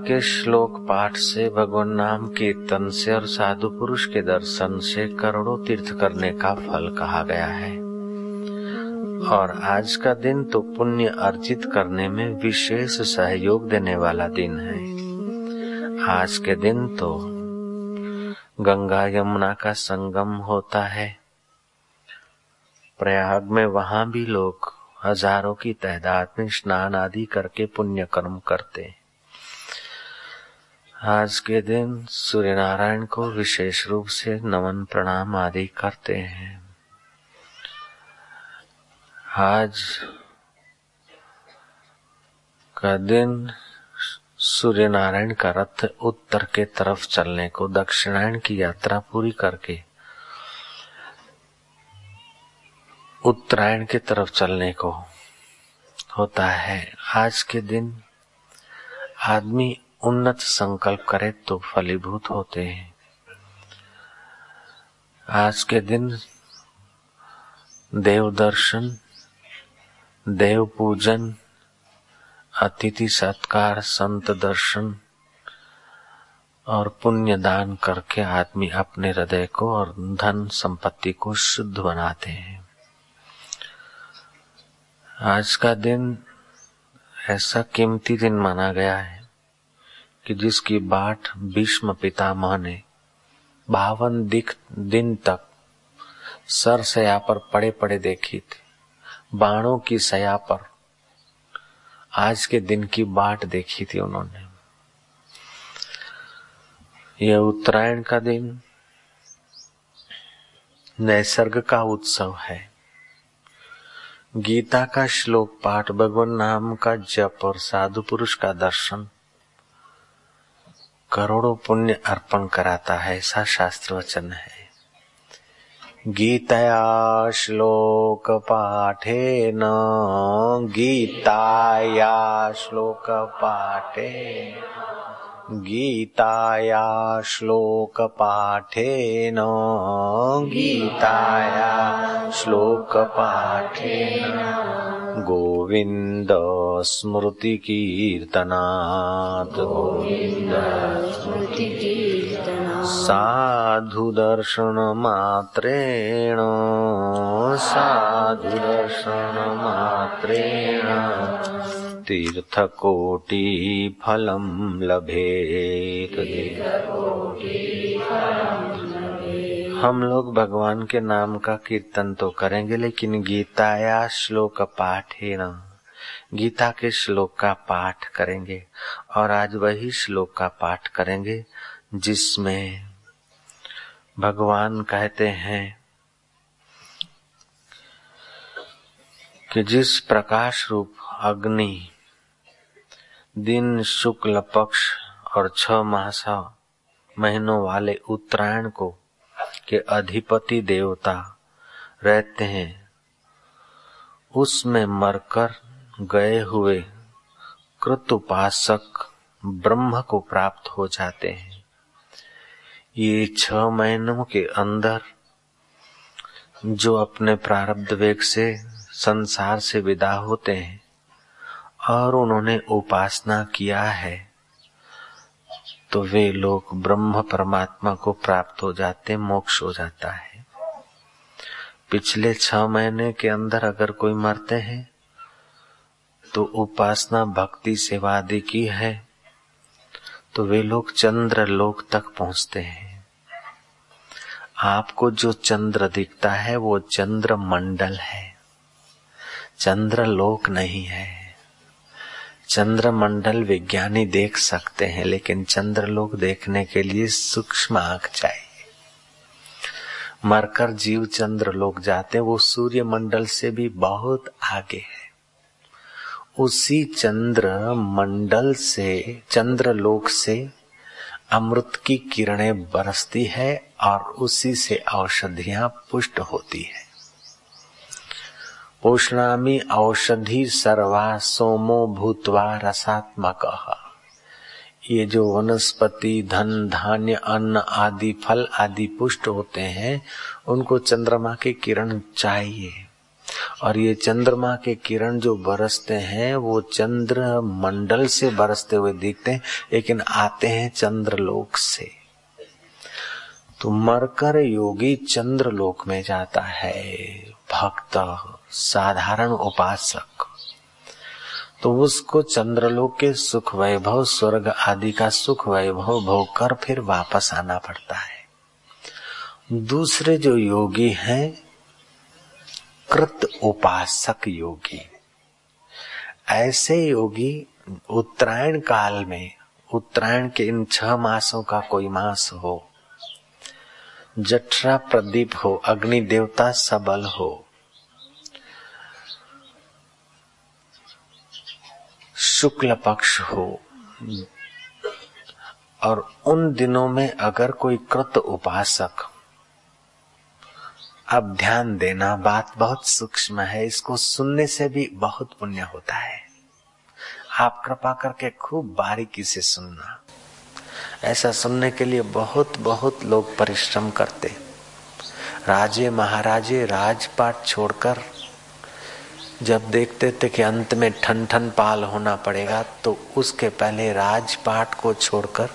के श्लोक पाठ से भगवान नाम कीर्तन से और साधु पुरुष के दर्शन से करोड़ों तीर्थ करने का फल कहा गया है। और आज का दिन तो पुण्य अर्जित करने में विशेष सहयोग देने वाला दिन है। आज के दिन तो गंगा यमुना का संगम होता है। प्रयाग में वहाँ भी लोग हज़ारों की तादाद में स्नान आदि करके पुण्य कर्म करते हैं। आज के दिन सूर्य नारायण को विशेष रूप से नमन प्रणाम आदि करते हैं। आज का दिन सूर्य नारायण का रथ उत्तर के तरफ़ चलने को दक्षिणायन की यात्रा पूरी करके उत्तरायण की तरफ़ चलने को होता है। आज के दिन आदमी उन्नत संकल्प करे तो फलीभूत होते हैं। आज के दिन देव दर्शन, देव पूजन, अतिथि सत्कार, संत दर्शन और पुण्य दान करके आदमी अपने हृदय को और धन संपत्ति को शुद्ध बनाते हैं। आज का दिन ऐसा कीमती दिन माना गया है कि जिसकी बाट भीष्म पितामह ने बावन दिख दिन तक सर सया पर पड़े पड़े देखी थी। बाणों की सया पर आज के दिन की बाट देखी थी उन्होंने। यह उत्तरायण का दिन नैसर्ग का उत्सव है। गीता का श्लोक पाठ, भगवान नाम का जप और साधु पुरुष का दर्शन। करोड़ों पुण्य अर्पण कराता है, ऐसा शास्त्र वचन है। गीतया श्लोक पाठे न, गीताया श्लोक पाठे गीताया श्लोक पाठे न, गीताया श्लोक पाठे कीर्तनात् गोविन्द स्मृतिकीर्तनात्। साधुदर्शनमात्रेण। साधुदर्शनमात्रेण। तीर्थकोटिफलं लभेत्। हम लोग भगवान के नाम का कीर्तन तो करेंगे, लेकिन गीता या श्लोक पाठ ही न। गीता के श्लोक का पाठ करेंगे, और आज वही श्लोक का पाठ करेंगे, जिसमें भगवान कहते हैं कि जिस प्रकाश रूप अग्नि, दिन शुक्ल पक्ष और छ मास महीनों वाले उत्तरायण को के अधिपति देवता रहते हैं। उसमें मरकर गए हुए कृत उपासक ब्रह्म को प्राप्त हो जाते हैं। ये छह महीनों के अंदर जो अपने प्रारब्ध वेग से संसार से विदा होते हैं और उन्होंने उपासना किया है। तो वे लोग ब्रह्म परमात्मा को प्राप्त हो जाते, मोक्ष हो जाता है। पिछले छह महीने के अंदर अगर कोई मरते हैं तो उपासना, भक्ति, सेवा आदि की है तो वे लोग चंद्र लोक तक पहुँचते हैं। आपको जो चंद्र दिखता है, वो चंद्र मंडल है। चंद्र लोक नहीं है। चंद्र मंडल विज्ञानी देख सकते हैं, लेकिन चंद्र लोक देखने के लिए सूक्ष्म आँख चाहिए। मरकर जीव चंद्र लोक जाते, वो सूर्य मंडल से भी बहुत आगे है। उसी चंद्र मंडल से चंद्र लोक से अमृत की किरणें बरसती है और उसी से औषधियाँ पुष्ट होती है। पोषणामी औषधि सर्वा सोमो भूतवा रसात्मक। ये जो वनस्पति, धन, धान्य, अन्न आदि, फल आदि पुष्ट होते हैं, उनको चंद्रमा के किरण चाहिए। और ये चंद्रमा के किरण जो बरसते हैं, वो चंद्र मंडल से बरसते हुए दिखते हैं, लेकिन आते हैं चंद्रलोक से। तो मरकर योगी चंद्रलोक में जाता है, भक्त साधारण उपासक। तो उसको चंद्रलोक के सुख वैभव, स्वर्ग आदि का सुख वैभव भोग कर फिर वापस आना पड़ता है। दूसरे जो योगी हैं, कृत उपासक योगी। ऐसे योगी उत्तरायण काल में, उत्तरायण के इन छह मासों का कोई मास हो जठरा प्रदीप हो अग्नि देवता सबल हो शुक्ल पक्ष हो। और उन दिनों में अगर कोई कृत उपासक, अब ध्यान देना बात बहुत सूक्ष्म है, इसको सुनने से भी बहुत पुण्य होता है। आप कृपा करके खूब बारीकी से सुनना। ऐसा सुनने के लिए बहुत बहुत लोग परिश्रम करते। राजे महाराजे राजपाट छोड़कर जब देखते थे कि अंत में ठन ठन पाल होना पड़ेगा तो उसके पहले राजपाट को छोड़कर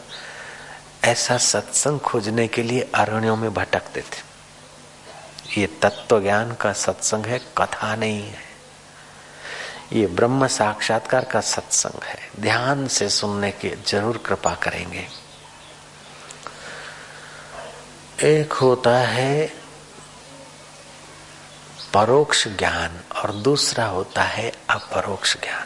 ऐसा सत्संग खोजने के लिए अरण्यों में भटकते थे। ये तत्व ज्ञान का सत्संग है, कथा नहीं है। ये ब्रह्म साक्षात्कार का सत्संग है। ध्यान से सुनने की ज़रूर कृपा करेंगे। एक होता है परोक्ष ज्ञान और दूसरा होता है अपरोक्ष ज्ञान।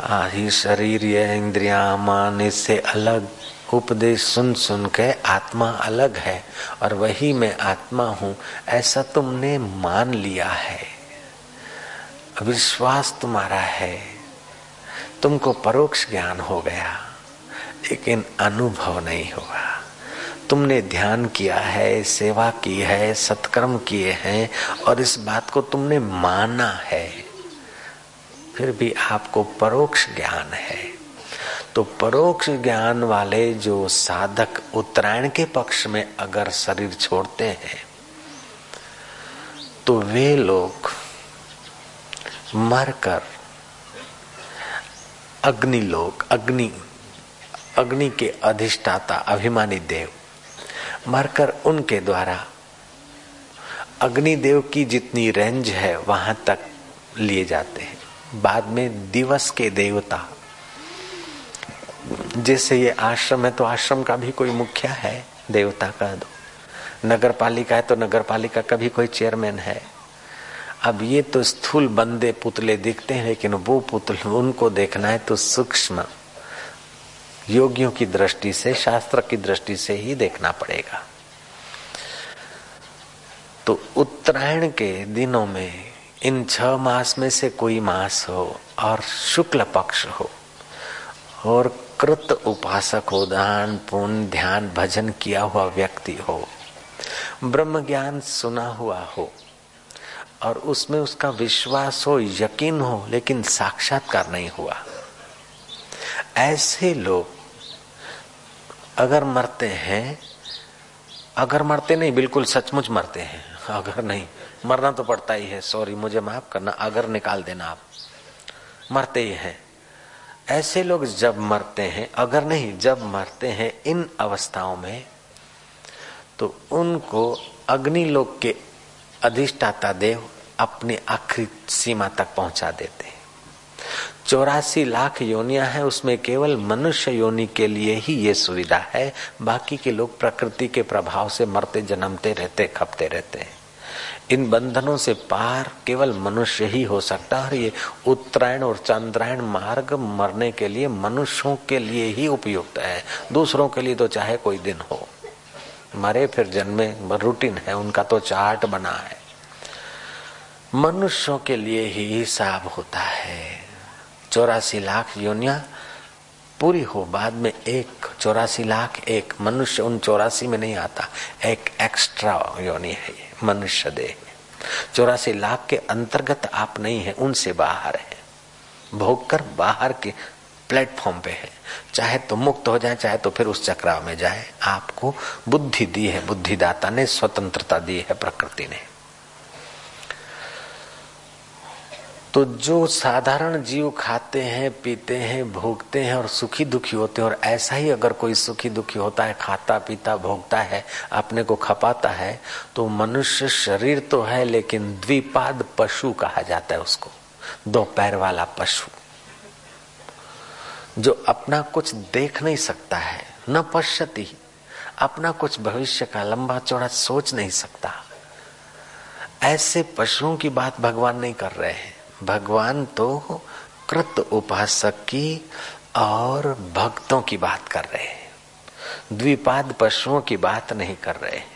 आही शरीर ये इंद्रिया मान इससे अलग, उपदेश सुन सुन के आत्मा अलग है और वही मैं आत्मा हूँ, ऐसा तुमने मान लिया है। विश्वास तुम्हारा है। तुमको परोक्ष ज्ञान हो गया, लेकिन अनुभव नहीं हुआ तुमने ध्यान किया है, सेवा की है, सत्कर्म किए हैं और इस बात को तुमने माना है। फिर भी आपको परोक्ष ज्ञान है। तो परोक्ष ज्ञान वाले जो साधक उत्तरायण के पक्ष में अगर शरीर छोड़ते हैं तो वे लोग मरकर अग्नि लोग अग्नि अग्नि के अधिष्ठाता, अभिमानी देव मरकर उनके द्वारा। अग्निदेव की जितनी रेंज है, वहाँ तक लिए जाते हैं। बाद में दिवस के देवता। जैसे ये आश्रम है तो आश्रम का भी कोई मुखिया है, देवता का दो। नगर पालिका है तो नगर पालिका का भी कोई चेयरमैन है। अब ये तो स्थूल बंदे पुतले दिखते हैं, लेकिन वो पुतले उनको देखना है तो सूक्ष्म। योगियों की दृष्टि से, शास्त्र की दृष्टि से ही देखना पड़ेगा। तो उत्तरायण के दिनों में, इन छह मास में से कोई मास हो और शुक्ल पक्ष हो, और कृत उपासक हो, दान, पुण्य, ध्यान, भजन किया हुआ व्यक्ति हो, ब्रह्म ज्ञान सुना हुआ हो, और उसमें उसका विश्वास हो, यकीन हो, लेकिन साक्षात्कार नहीं हुआ। ऐसे लोग अगर मरते हैं, अगर मरते नहीं, बिल्कुल सचमुच मरते हैं। अगर नहीं, मरना तो पड़ता ही है सॉरी मुझे माफ़ करना, अगर निकाल देना आप। मरते ही हैं। ऐसे लोग जब मरते हैं, अगर नहीं, जब मरते हैं इन अवस्थाओं में तो उनको अग्नि लोक के अधिष्ठाता देव अपनी आखिरी सीमा तक पहुँचा देते हैं। चौरासी लाख योनिया है, उसमें केवल मनुष्य योनि के लिए ही ये सुविधा है। बाकी के लोग प्रकृति के प्रभाव से मरते, जन्मते रहते, खपते रहते हैं। इन बंधनों से पार केवल मनुष्य ही हो सकता है, और ये उत्तरायण और चंद्रायण मार्ग मरने के लिए मनुष्यों के लिए ही उपयुक्त है। दूसरों के लिए तो चाहे कोई दिन हो। मरे फिर जन्मे, रूटीन है, उनका तो चार्ट बना है। मनुष्यों के लिए ही हिसाब होता है। चौरासी लाख योनिया, पूरी हो बाद में एक चौरासी लाख, एक मनुष्य उन चौरासी में नहीं आता, एक एक्स्ट्रा योनि है मनुष्य देह। चौरासी लाख के अंतर्गत आप नहीं है, उनसे बाहर है। भोग कर बाहर के प्लेटफॉर्म पे है। चाहे तो मुक्त हो जाए, चाहे तो फिर उस चक्राव में जाए। आपको बुद्धि दी है, बुद्धिदाता ने स्वतंत्रता दी है प्रकृति ने। तो जो साधारण जीव खाते हैं, पीते हैं, भोगते हैं और सुखी दुखी होते हैं, और ऐसा ही अगर कोई सुखी दुखी होता है, खाता, पीता, भोगता है, अपने को खपाता है तो मनुष्य शरीर तो है, लेकिन द्विपाद पशु कहा जाता है उसको। दो पैर वाला पशु, जो अपना कुछ देख नहीं सकता है, न पश्यति, अपना कुछ भविष्य का लंबा चौड़ा सोच नहीं सकता। ऐसे पशुओं की बात भगवान नहीं कर रहे हैं। भगवान तो कृत उपासक की और भक्तों की बात कर रहे हैं। द्विपाद पशुओं की बात नहीं कर रहे हैं।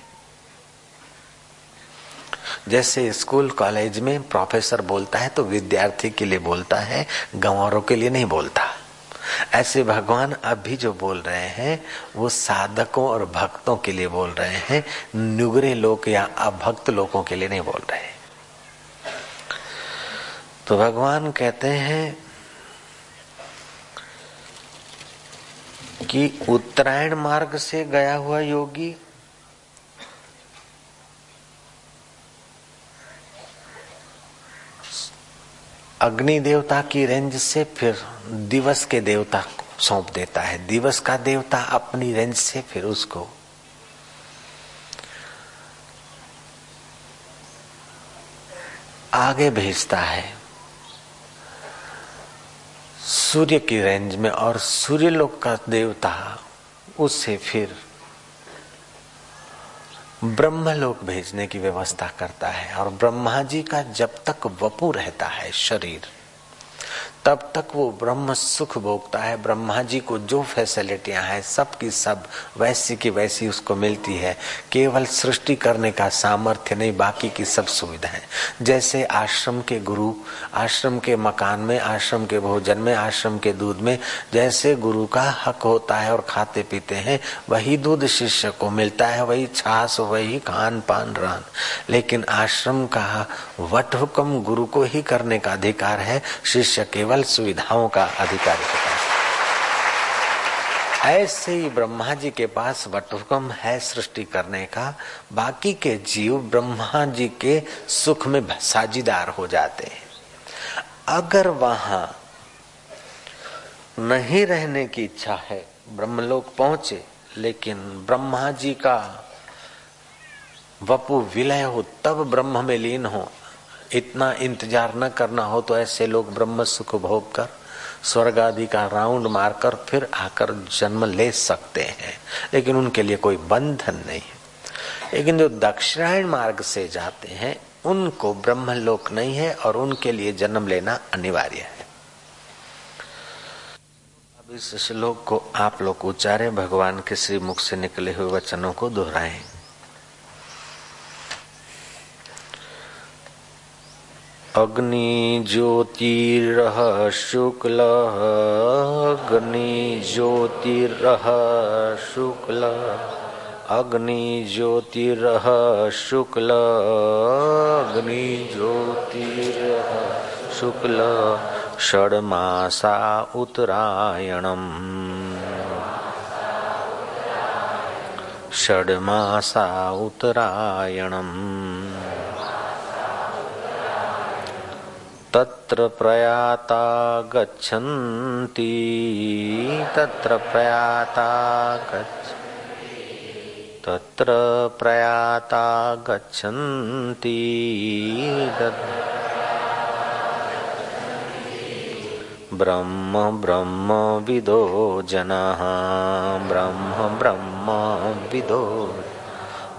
जैसे स्कूल, कॉलेज में प्रोफेसर बोलता है तो विद्यार्थी के लिए बोलता है, गंवारों के लिए नहीं बोलता। ऐसे भगवान अभी जो बोल रहे हैं, वो साधकों और भक्तों के लिए बोल रहे हैं, नुगरे लोग या अभक्त लोगों के लिए नहीं बोल रहे तो भगवान कहते हैं कि उत्तरायण मार्ग से गया हुआ योगी अग्नि देवता की रेंज से फिर दिवस के देवता को सौंप देता है। दिवस का देवता अपनी रेंज से फिर उसको आगे भेजता है। सूर्य की रेंज में और सूर्यलोक का देवता, उसे फिर ब्रह्म लोक भेजने की व्यवस्था करता है और ब्रह्मा जी का जब तक वपु रहता है शरीर तब तक वो ब्रह्म सुख भोगता है, ब्रह्मा जी को जो फैसिलिटियाँ हैं सब की सब वैसी की वैसी उसको मिलती है। केवल सृष्टि करने का सामर्थ्य नहीं, बाकी की सब सुविधाएँ। जैसे आश्रम के गुरु, आश्रम के मकान में, आश्रम के भोजन में, आश्रम के दूध में, जैसे गुरु का हक होता है और खाते पीते हैं, वही दूध शिष्य को मिलता है, वही छाछ वही खान पान, रान। लेकिन आश्रम का वट हुक्म गुरु को ही करने का अधिकार है, शिष्य केवल केवल सुविधाओं का अधिकारी होता है ऐसे ही ब्रह्मा जी के पास वटुकम है सृष्टि करने का, बाकी के जीव ब्रह्मा जी के सुख में साझीदार हो जाते हैं। अगर वहाँ नहीं रहने की इच्छा है, ब्रह्मलोक पहुँचे, लेकिन ब्रह्मा जी का वपु विलय हो, तब ब्रह्म में लीन हो इतना इंतज़ार न करना हो तो ऐसे लोग ब्रह्म सुख भोग कर स्वर्ग आदि का राउंड मारकर फिर आकर जन्म ले सकते हैं। लेकिन उनके लिए कोई बंधन नहीं है। लेकिन जो दक्षिणायन मार्ग से जाते हैं, उनको ब्रह्मलोक नहीं है और उनके लिए जन्म लेना अनिवार्य है। अब इस श्लोक को आप लोग उच्चारे, भगवान के श्री मुख से निकले हुए वचनों को दोहराएँ। अग्निज्योतिरः शुक्लः शुक्लः अग्निज्योतिरः शुक्ल अग्निज्योतिरः शुक्ल षड्मासा उत्तरायणम्। षड्मासा उत्तरायणम्। तत्र प्रयाता गच्छन्ति तत्र प्रयाता गच्छ तत्र प्रयाता गच्छन्ति ब्रह्म ब्रह्म विदो जनाः। ब्रह्म ब्रह्म विदो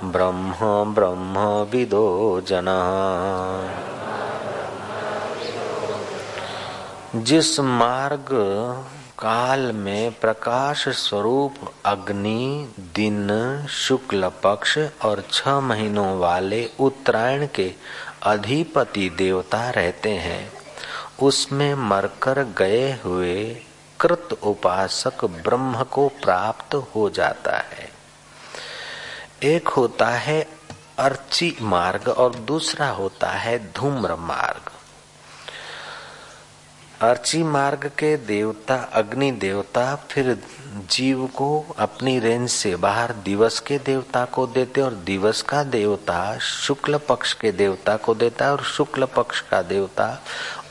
ब्रह्म ब्रह्म विदो जनाः। जिस मार्ग काल में प्रकाश स्वरूप अग्नि, दिन, शुक्ल पक्ष और छह महीनों वाले उत्तरायण के अधिपति देवता रहते हैं, उसमें मरकर गए हुए कृत उपासक ब्रह्म को प्राप्त हो जाता है। एक होता है अर्ची मार्ग और दूसरा होता है धूम्र मार्ग। अर्ची मार्ग के देवता, अग्नि देवता फिर जीव को अपनी रेंज से बाहर दिवस के देवता को देते और दिवस का देवता शुक्ल पक्ष के देवता को देता है और शुक्ल पक्ष का देवता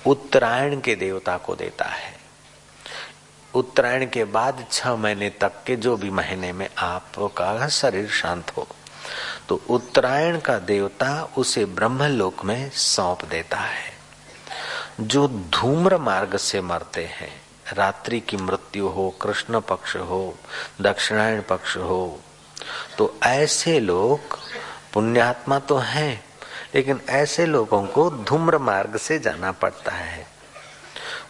उत्तरायण के देवता को देता है। उत्तरायण के बाद छह महीने तक के जो भी महीने में आपका शरीर शांत हो तो उत्तरायण का देवता उसे ब्रह्मलोक में सौंप देता है। जो धूम्र मार्ग से मरते हैं, रात्रि की मृत्यु हो, कृष्ण पक्ष हो, दक्षिणायन पक्ष हो तो ऐसे लोग पुण्यात्मा तो हैं, लेकिन ऐसे लोगों को धूम्र मार्ग से जाना पड़ता है।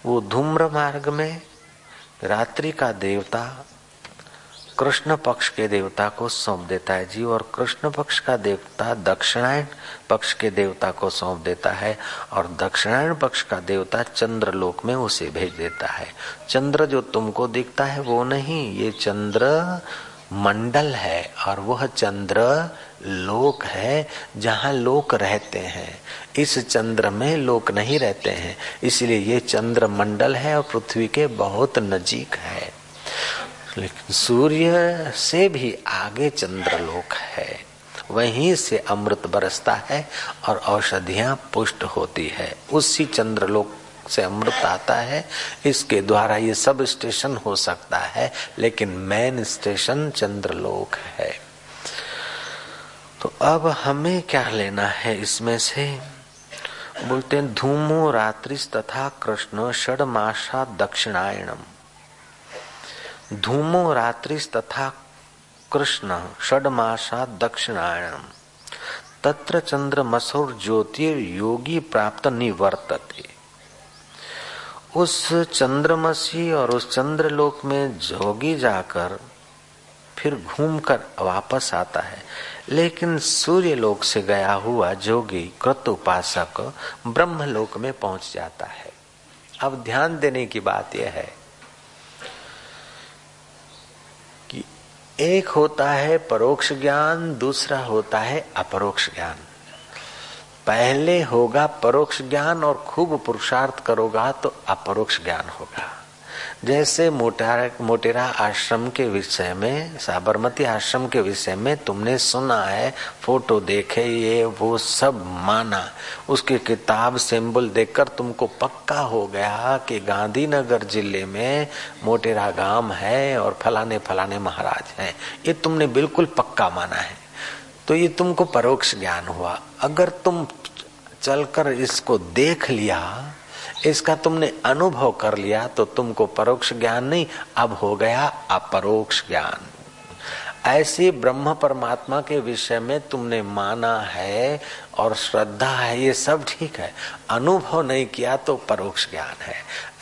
वो धूम्र मार्ग में रात्रि का देवता कृष्ण पक्ष के देवता को सौंप देता है जी और कृष्ण पक्ष का देवता दक्षिणायन पक्ष के देवता को सौंप देता है, और दक्षिणायन पक्ष का देवता चंद्र लोक में उसे भेज देता है। चंद्र जो तुमको दिखता है वो नहीं, ये चंद्र मंडल है, और वह चंद्र लोक है, जहाँ लोक रहते हैं। इस चंद्र में लोक नहीं रहते हैं, इसलिए ये चंद्र मंडल है और पृथ्वी के बहुत नजीक है। लेकिन सूर्य से भी आगे चंद्रलोक है। वहीं से अमृत बरसता है और औषधियाँ पुष्ट होती है। उसी चंद्रलोक से अमृत आता है। इसके द्वारा ये सब स्टेशन हो सकता है, लेकिन मेन स्टेशन चंद्रलोक है। तो अब हमें क्या लेना है इसमें से? बोलते हैं, धूमो रात्रि तथा कृष्ण षड मासा दक्षिणायणम धूमो रात्रि तथा कृष्ण, षडमासा दक्षिणायणम तत्र चंद्र मसुर ज्योतिर योगी प्राप्त निवर्तते। उस चंद्रमसी और उस चंद्रलोक में जोगी जाकर फिर घूमकर वापस आता है। लेकिन सूर्य लोक से गया हुआ जोगी कृत उपासक ब्रह्मलोक में पहुँच जाता है। अब ध्यान देने की बात यह है एक होता है परोक्ष ज्ञान, दूसरा होता है अपरोक्ष ज्ञान। पहले होगा परोक्ष ज्ञान और खूब पुरुषार्थ करोगा तो अपरोक्ष ज्ञान होगा। जैसे मोटेरा मोटेरा आश्रम के विषय में, साबरमती आश्रम के विषय में तुमने सुना है, फ़ोटो देखे, ये, वो सब माना। उसकी किताब सिंबल देखकर तुमको पक्का हो गया कि गांधीनगर ज़िले में मोटेरा गाँव है और फलाने फलाने महाराज हैं। ये तुमने बिल्कुल पक्का माना है। तो ये तुमको परोक्ष ज्ञान हुआ। अगर तुम चलकर इसको देख लिया इसका तुमने अनुभव कर लिया तो तुमको परोक्ष ज्ञान नहीं, अब हो गया अपरोक्ष ज्ञान। ऐसे ब्रह्म परमात्मा के विषय में तुमने माना है और श्रद्धा है, ये सब ठीक है। अनुभव नहीं किया तो परोक्ष ज्ञान है।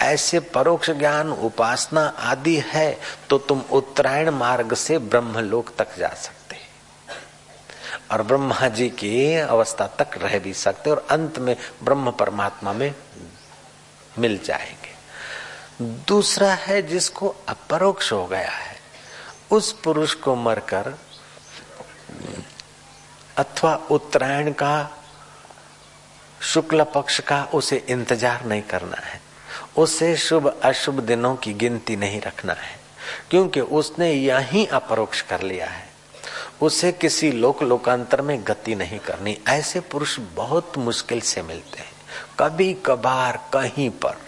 ऐसे परोक्ष ज्ञान, उपासना आदि है तो तुम उत्तरायण मार्ग से ब्रह्मलोक तक जा सकते। और ब्रह्मा जी की अवस्था तक रह भी सकते, और अंत में ब्रह्म परमात्मा में मिल जाएँगे। दूसरा है जिसको अपरोक्ष हो गया है, उस पुरुष को मरकर अथवा उत्तरायण का, शुक्ल पक्ष का उसे इंतज़ार नहीं करना है। उसे शुभ, अशुभ दिनों की गिनती नहीं रखना है, क्योंकि उसने यही अपरोक्ष कर लिया है। उसे किसी लोक लोकांतर में गति नहीं करनी। ऐसे पुरुष बहुत मुश्किल से मिलते हैं। कभी कभार कहीं पर।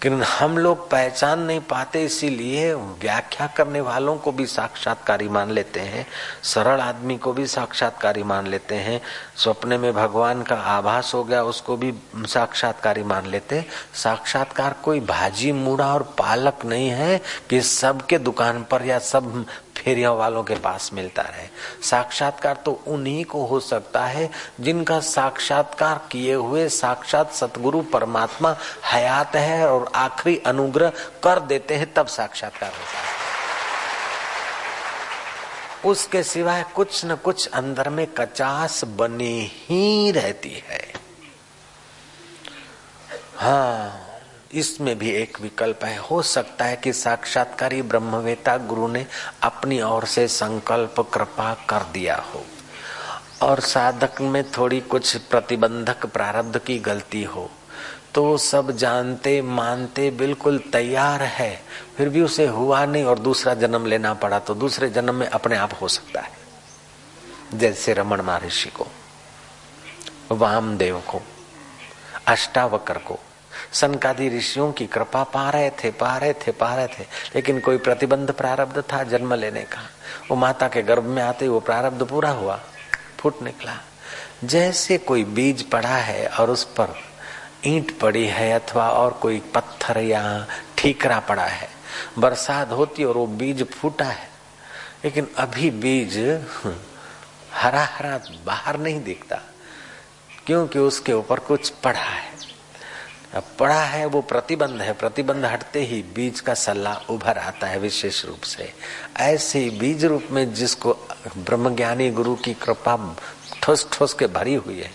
लेकिन हम लोग पहचान नहीं पाते, इसीलिए व्याख्या करने वालों को भी साक्षात्कारी मान लेते हैं, सरल आदमी को भी साक्षात्कारी मान लेते हैं सपने में भगवान का आभास हो गया, उसको भी साक्षात्कारी मान लेते साक्षात्कार कोई भाजी मुड़ा और पालक नहीं है कि सबके दुकान पर या सब फेरिया वालों के पास मिलता रहे साक्षात्कार तो उन्हीं को हो सकता है जिनका साक्षात्कार किए हुए साक्षात सतगुरु परमात्मा हयात है और आखिरी अनुग्रह कर देते हैं, तब साक्षात्कार होता है। उसके सिवाय कुछ न कुछ अंदर में कचास बनी ही रहती है। हाँ। इसमें भी एक विकल्प है। हो सकता है कि साक्षात्कारी ब्रह्मवेता गुरु ने अपनी ओर से संकल्प कृपा कर दिया हो और साधक में थोड़ी कुछ प्रतिबंधक प्रारब्ध की गलती हो। तो सब जानते, मानते बिल्कुल तैयार है। फिर भी उसे हुआ नहीं और दूसरा जन्म लेना पड़ा तो दूसरे जन्म में अपने आप हो सकता है। जैसे रमन महर्षि को, वामदेव को, अष्टावकर को सनकादि ऋषियों की कृपा पा रहे थे, पा रहे थे, पा रहे थे। लेकिन कोई प्रतिबंध प्रारब्ध था जन्म लेने का। वो माता के गर्भ में आते वो प्रारब्ध पूरा हुआ। फूट निकला। जैसे कोई बीज पड़ा है और उस पर ईंट पड़ी है अथवा और कोई पत्थर या ठीकरा पड़ा है, बरसात होती और वो बीज फूटा है। लेकिन अभी बीज हरा हरा बाहर नहीं दिखता, क्योंकि उसके ऊपर कुछ पड़ा है। अब पड़ा है वो प्रतिबंध है। प्रतिबंध हटते ही बीज का सलाह उभर आता है विशेष रूप से। ऐसे बीज रूप में जिसको ब्रह्मज्ञानी गुरु की कृपा ठोस ठोस के भरी हुई है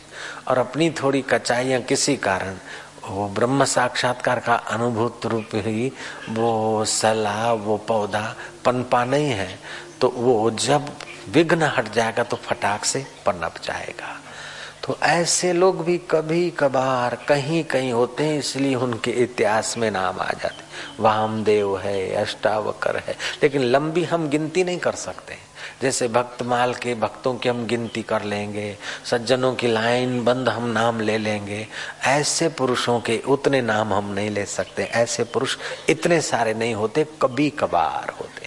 और अपनी थोड़ी कचाइयाँ किसी कारण, वो ब्रह्म साक्षात्कार का अनुभूत रूप ही वो सलाह वो पौधा पनपा नहीं है तो वो जब विघ्न हट जाएगा तो फटाक से पनप जाएगा। तो ऐसे लोग भी कभी कभार कहीं कहीं होते हैं, इसलिए उनके इतिहास में नाम आ जाते वामदेव है, अष्टावकर है, लेकिन लंबी हम गिनती नहीं कर सकते जैसे भक्तमाल के भक्तों की हम गिनती कर लेंगे, सज्जनों की लाइन बंद हम नाम ले लेंगे। ऐसे पुरुषों के उतने नाम हम नहीं ले सकते, ऐसे पुरुष इतने सारे नहीं होते, कभी कभार होते।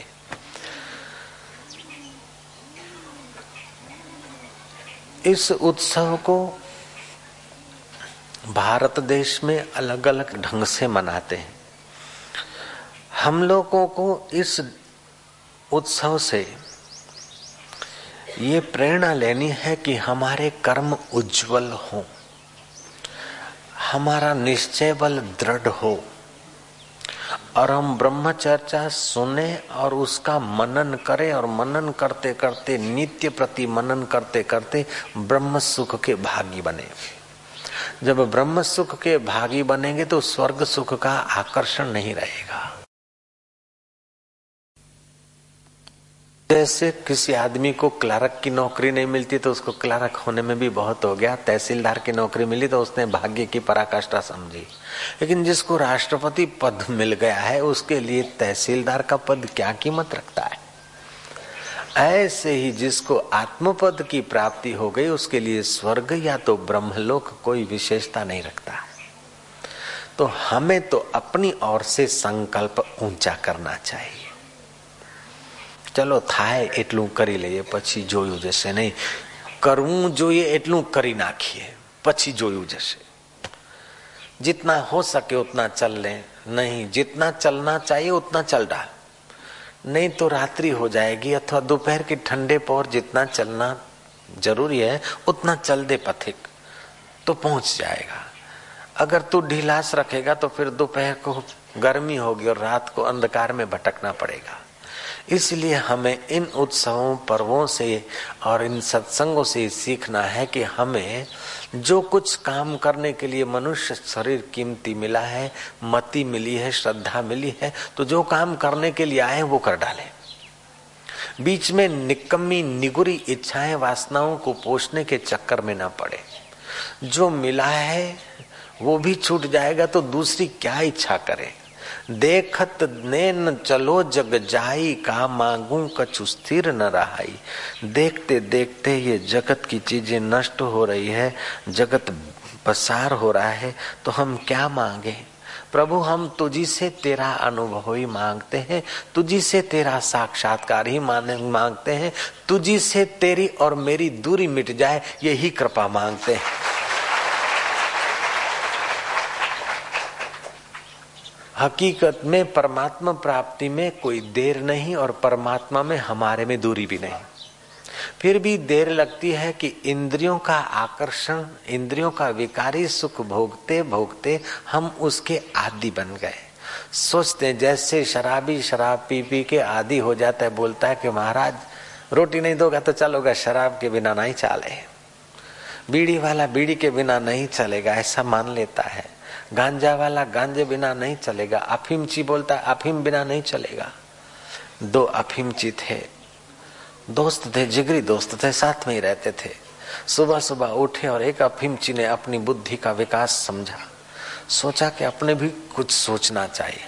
इस उत्सव को भारत देश में अलग अलग ढंग से मनाते हैं। हम लोगों को इस उत्सव से ये प्रेरणा लेनी है कि हमारे कर्म उज्जवल हो, हमारा निश्चय बल दृढ़ हो। और हम ब्रह्मचर्चा सुने और उसका मनन करें और मनन करते करते, नित्य प्रति मनन करते करते ब्रह्म सुख के भागी बने। जब ब्रह्म सुख के भागी बनेंगे तो स्वर्ग सुख का आकर्षण नहीं रहेगा। जैसे किसी आदमी को क्लार्क की नौकरी नहीं मिलती तो उसको क्लार्क होने में भी बहुत हो गया। तहसीलदार की नौकरी मिली तो उसने भाग्य की पराकाष्ठा समझी। लेकिन जिसको राष्ट्रपति पद मिल गया है, उसके लिए तहसीलदार का पद क्या कीमत रखता है? ऐसे ही जिसको आत्मपद की प्राप्ति हो गई, उसके लिए स्वर्ग या तो ब्रह्मलोक कोई विशेषता नहीं रखता। तो हमें तो अपनी ओर से संकल्प ऊँचा करना चाहिए। ચલો થાય એટલું કરી લઈએ પછી જોયું જશે નહીં કરવું જોઈએ એટલું કરી નાખીએ પછી જોયું જશે जितना हो सके उतना चल ले नहीं जितना चलना चाहिए उतना चल डाल नहीं तो रात्रि हो जाएगी अथवा दोपहर के ठंडे पर जितना चलना जरूरी है उतना चल दे पथिक तो पहुंच जाएगा अगर तू ढीलास रखेगा तो फिर दोपहर को गर्मी होगी और रात को अंधकार में भटकना पड़ेगा इसलिए हमें इन उत्सवों, पर्वों से और इन सत्संगों से सीखना है कि हमें जो कुछ काम करने के लिए मनुष्य शरीर कीमती मिला है, मति मिली है, श्रद्धा मिली है तो जो काम करने के लिए आए वो कर डाले। बीच में निकम्मी, निगुरी इच्छाएँ, वासनाओं को पोषने के चक्कर में ना पड़े। जो मिला है, वो भी छूट जाएगा तो दूसरी क्या इच्छा करे? देखत नैन चलो जग जाई का मांगू कछु स्थिर न रहाई। देखते देखते ये जगत की चीज़ें नष्ट हो रही है, जगत पसार हो रहा है तो हम क्या मांगे? प्रभु, हम तुझी से तेरा अनुभव ही मांगते हैं, तुझी से तेरा साक्षात्कार ही मांगते हैं, तुझी से तेरी और मेरी दूरी मिट जाए, यही कृपा मांगते हैं। हकीकत में परमात्मा प्राप्ति में कोई देर नहीं और परमात्मा में हमारे में दूरी भी नहीं। फिर भी देर लगती है कि इंद्रियों का आकर्षण, इंद्रियों का विकारी सुख भोगते भोगते हम उसके आदि बन गए। सोचते हैं, जैसे शराबी, शराब पी पी के आदि हो जाता है, बोलता है कि महाराज, रोटी नहीं दोगा तो चलोगा, शराब के बिना नहीं चाले। बीड़ी वाला बीड़ी के बिना नहीं चलेगा, ऐसा मान लेता है। गांजा वाला गांजे बिना नहीं चलेगा। अफीमची बोलता है, अफीम बिना नहीं चलेगा। दो अफीमची थे दोस्त थे, जिगरी दोस्त थे, साथ में ही रहते थे। सुबह सुबह उठे और एक अफीमची ने अपनी बुद्धि का विकास समझा। सोचा कि अपने भी कुछ सोचना चाहिए।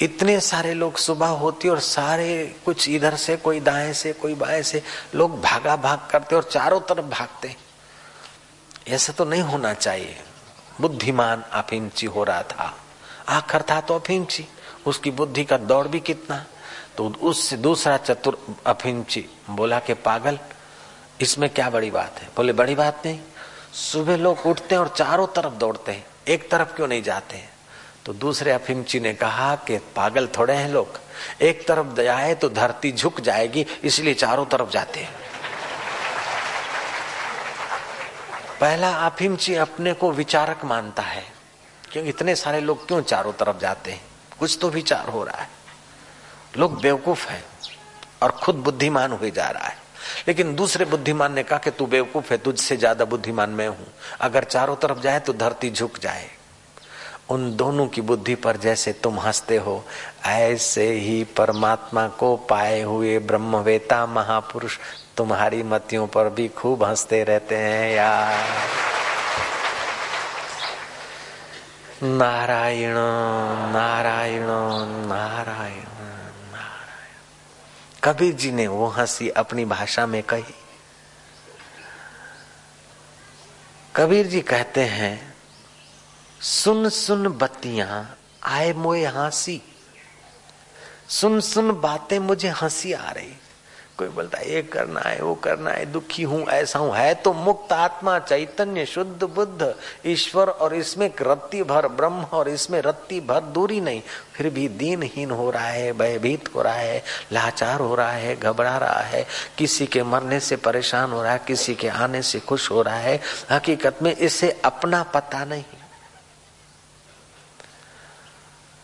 इतने सारे लोग सुबह होती और सारे कुछ इधर से, कोई दाएँ से, कोई बाएँ से, लोग भागा भाग करते और चारों तरफ़ भागते। ऐसा तो नहीं होना चाहिए। बुद्धिमान अफिमची हो रहा था। आखिर था तो अफिमची उसकी बुद्धि का दौड़ भी कितना। तो उससे दूसरा चतुर अफिमची बोला के, पागल, इसमें क्या बड़ी बात है? बोले, बड़ी बात नहीं। सुबह लोग उठते हैं और चारों तरफ़ दौड़ते हैं। एक तरफ़ क्यों नहीं जाते हैं? तो दूसरे अफिमची ने कहा कि, पागल थोड़े हैं लोग। एक तरफ़ जाए तो धरती झुक जाएगी, इसलिए चारों तरफ़ जाते हैं। पहला अफिमची अपने को विचारक मानता है। क्योंकि इतने सारे लोग क्यों चारों तरफ़ जाते हैं? कुछ तो विचार हो रहा है। लोग बेवकूफ़ हैं और खुद बुद्धिमान हुए जा रहा है। लेकिन दूसरे बुद्धिमान ने कहा कि तू बेवकूफ़ है, तुझसे ज़्यादा बुद्धिमान मैं हूँ। अगर चारों तरफ़ जाए तो धरती झुक जाए। उन दोनों की बुद्धि पर जैसे तुम हँसते हो, ऐसे ही परमात्मा को पाए हुए ब्रह्मवेता महापुरुष तुम्हारी मतियों पर भी खूब हँसते रहते हैं यार। नारायण नारायण नारायण नारायण। कबीर जी ने वो हँसी अपनी भाषा में कही। कबीर जी कहते हैं, सुन सुन बत्तियाँ, आए मोए हँसी। सुन सुन बातें मुझे हँसी आ रही। कोई बोलता है, ये करना है, वो करना है, दुखी हूँ, ऐसा हूँ। है तो मुक्त आत्मा, चैतन्य, शुद्ध बुद्ध, ईश्वर और इसमें रत्ती भर, ब्रह्म और इसमें रत्ती भर दूरी नहीं। फिर भी दीनहीन हो रहा है, भयभीत हो रहा है, लाचार हो रहा है, घबरा रहा है, किसी के मरने से परेशान हो रहा है, किसी के आने से खुश हो रहा है। हकीकत में इसे अपना पता नहीं।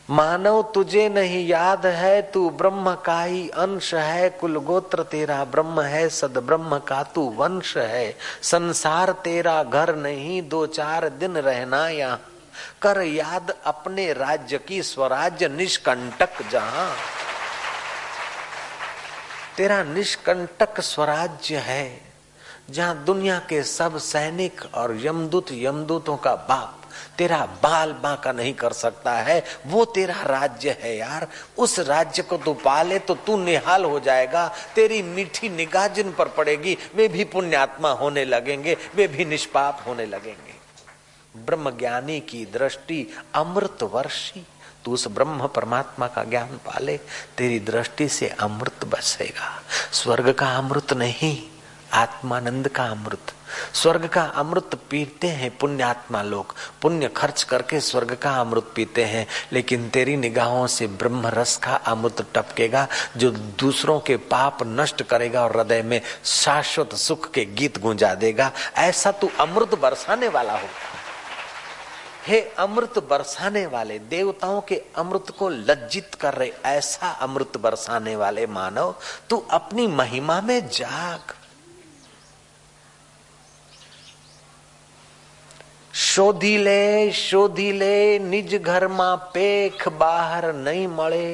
मानव तुझे नहीं याद है, तू ब्रह्म का ही अंश है। कुल गोत्र तेरा ब्रह्म है, सद ब्रह्म का तू वंश है। संसार तेरा घर नहीं, दो चार दिन रहना यहाँ कर याद अपने राज्य की स्वराज्य निष्कंटक जहाँ। तेरा निष्कंटक स्वराज्य है, जहाँ दुनिया के सब सैनिक और यमदूत यमदूतों का बाप तेरा बाल बांका नहीं कर सकता है, वो तेरा राज्य है यार। उस राज्य को तू पाले तो तू निहाल हो जाएगा। तेरी मीठी निगाह जिन पर पड़ेगी, वे भी पुण्यात्मा होने लगेंगे, वे भी निष्पाप होने लगेंगे। ब्रह्म ज्ञानी की दृष्टि अमृत वर्षी तू उस ब्रह्म परमात्मा का ज्ञान पाले, तेरी दृष्टि से अमृत बसेगा। स्वर्ग का अमृत नहीं आत्मानंद का अमृत। स्वर्ग का अमृत पीते हैं पुण्यात्मा लोग। पुण्य खर्च करके स्वर्ग का अमृत पीते हैं, लेकिन तेरी निगाहों से ब्रह्म रस का अमृत टपकेगा, जो दूसरों के पाप नष्ट करेगा और हृदय में शाश्वत सुख के गीत गुंजा देगा। ऐसा तू अमृत बरसाने वाला हो। हे अमृत बरसाने वाले, देवताओं के अमृत को लज्जित कर रहे, ऐसा अमृत बरसाने वाले मानव, तू अपनी महिमा में जाग। શોધી લે શોધી લે નિજ ઘરમાં પેખ બહાર નહીં મળે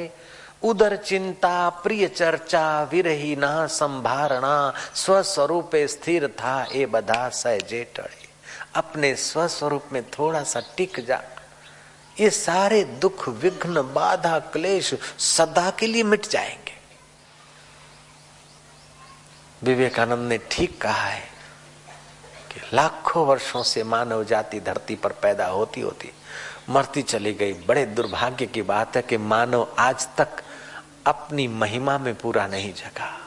ઉદર ચિંતા પ્રિય ચર્ચા વિરહી ના સંભારણા સ્વ स्वरूपे स्थिर था ये बधा सहजे टड़े अपने स्व स्वरूप में थोड़ा सा टिक जा ये सारे दुख विघ्न बाधा क्लेश सदा के लिए मिट जाएंगे विवेकानंद ने ठीक कहा है लाखों वर्षों से मानव जाति धरती पर पैदा होती होती मरती चली गई। बड़े दुर्भाग्य की बात है कि मानव आज तक अपनी महिमा में पूरा नहीं जगा।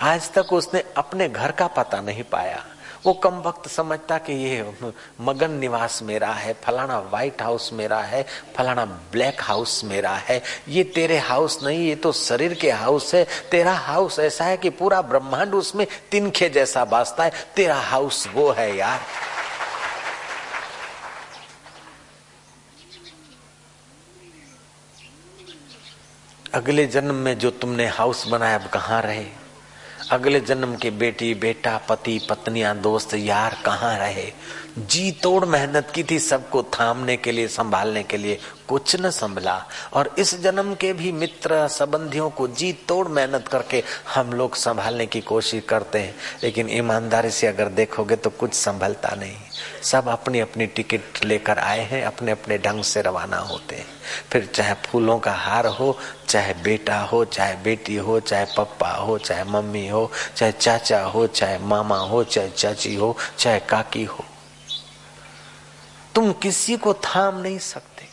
आज तक उसने अपने घर का पता नहीं पाया। वो कम वक्त समझता कि ये मगन निवास मेरा है, फलाना व्हाइट हाउस मेरा है, फलाना ब्लैक हाउस मेरा है। ये तेरे हाउस नहीं, ये तो शरीर के हाउस है। तेरा हाउस ऐसा है कि पूरा ब्रह्मांड उसमें तिनखे जैसा बासता है। तेरा हाउस वो है यार। अगले जन्म में जो तुमने हाउस बनाया, अब कहाँ रहे? अगले जन्म के बेटी बेटा पति पत्नियाँ दोस्त यार कहाँ रहे? जी तोड़ मेहनत की थी सबको थामने के लिए, संभालने के लिए, कुछ न संभला। और इस जन्म के भी मित्र संबंधियों को जी तोड़ मेहनत करके हम लोग संभालने की कोशिश करते हैं। लेकिन ईमानदारी से अगर देखोगे तो कुछ संभलता नहीं। सब अपनी अपनी टिकट लेकर आए हैं अपने अपने ढंग से रवाना होते हैं। फिर चाहे फूलों का हार हो, चाहे बेटा हो, चाहे बेटी हो, चाहे पप्पा हो, चाहे मम्मी हो, चाहे चाचा हो, चाहे मामा हो, चाहे चाची हो, चाहे काकी हो। तुम किसी को थाम नहीं सकते।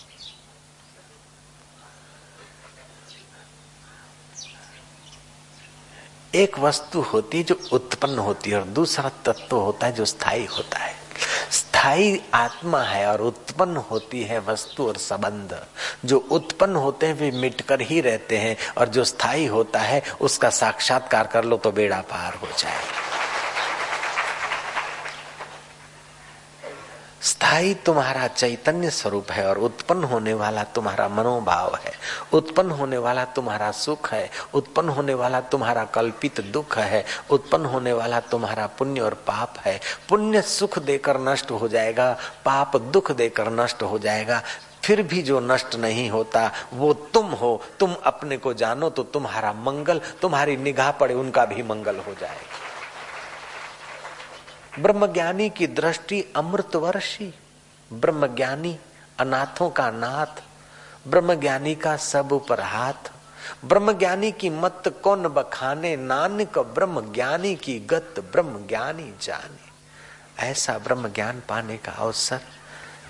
एक वस्तु होती जो उत्पन्न होती है और दूसरा तत्व होता है जो स्थायी होता है। स्थायी आत्मा है और उत्पन्न होती है वस्तु और संबंध। जो उत्पन्न होते हैं, वे मिटकर ही रहते हैं और जो स्थायी होता है, उसका साक्षात्कार कर लो तो बेड़ा पार हो जाए स्थायी तुम्हारा चैतन्य स्वरूप है और उत्पन्न होने वाला तुम्हारा मनोभाव है। उत्पन्न होने वाला तुम्हारा सुख है। उत्पन्न होने वाला तुम्हारा कल्पित दुख है। उत्पन्न होने वाला तुम्हारा पुण्य और पाप है। पुण्य सुख देकर नष्ट हो जाएगा, पाप दुख देकर नष्ट हो जाएगा। फिर भी जो नष्ट नहीं होता, वो तुम हो। तुम अपने को जानो तो तुम्हारा मंगल, तुम्हारी निगाह पड़े उनका भी मंगल हो जाएगा ब्रह्मज्ञानी की दृष्टि अमृतवर्षी। ब्रह्मज्ञानी अनाथों का नाथ, ब्रह्मज्ञानी का सब ऊपर हाथ। ब्रह्मज्ञानी की मत कौन बखाने, नानक ब्रह्म ज्ञानी की गत ब्रह्म ज्ञानी जाने। ऐसा ब्रह्म ज्ञान पाने का अवसर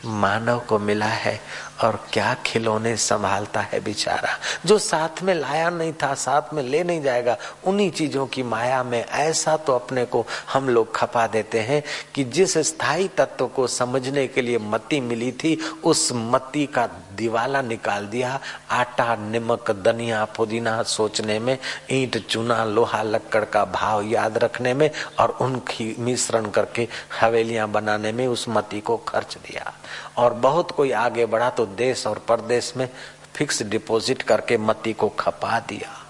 मानव को मिला है। और क्या खिलौने संभालता है बेचारा? जो साथ में लाया नहीं था, साथ में ले नहीं जाएगा, उन्हीं चीज़ों की माया में ऐसा तो अपने को हम लोग खपा देते हैं कि जिस स्थायी तत्व को समझने के लिए मती मिली थी, उस मती का दिवाला निकाल दिया। आटा, निमक दनिया पुदीना सोचने में, ईंट, चूना, लोहा, लक्कड़ का भाव याद रखने में और उनकी मिश्रण करके हवेलियाँ बनाने में उस मती को खर्च दिया। और बहुत कोई आगे बढ़ा तो देश और परदेश में फिक्स डिपॉजिट करके मती को खपा दिया।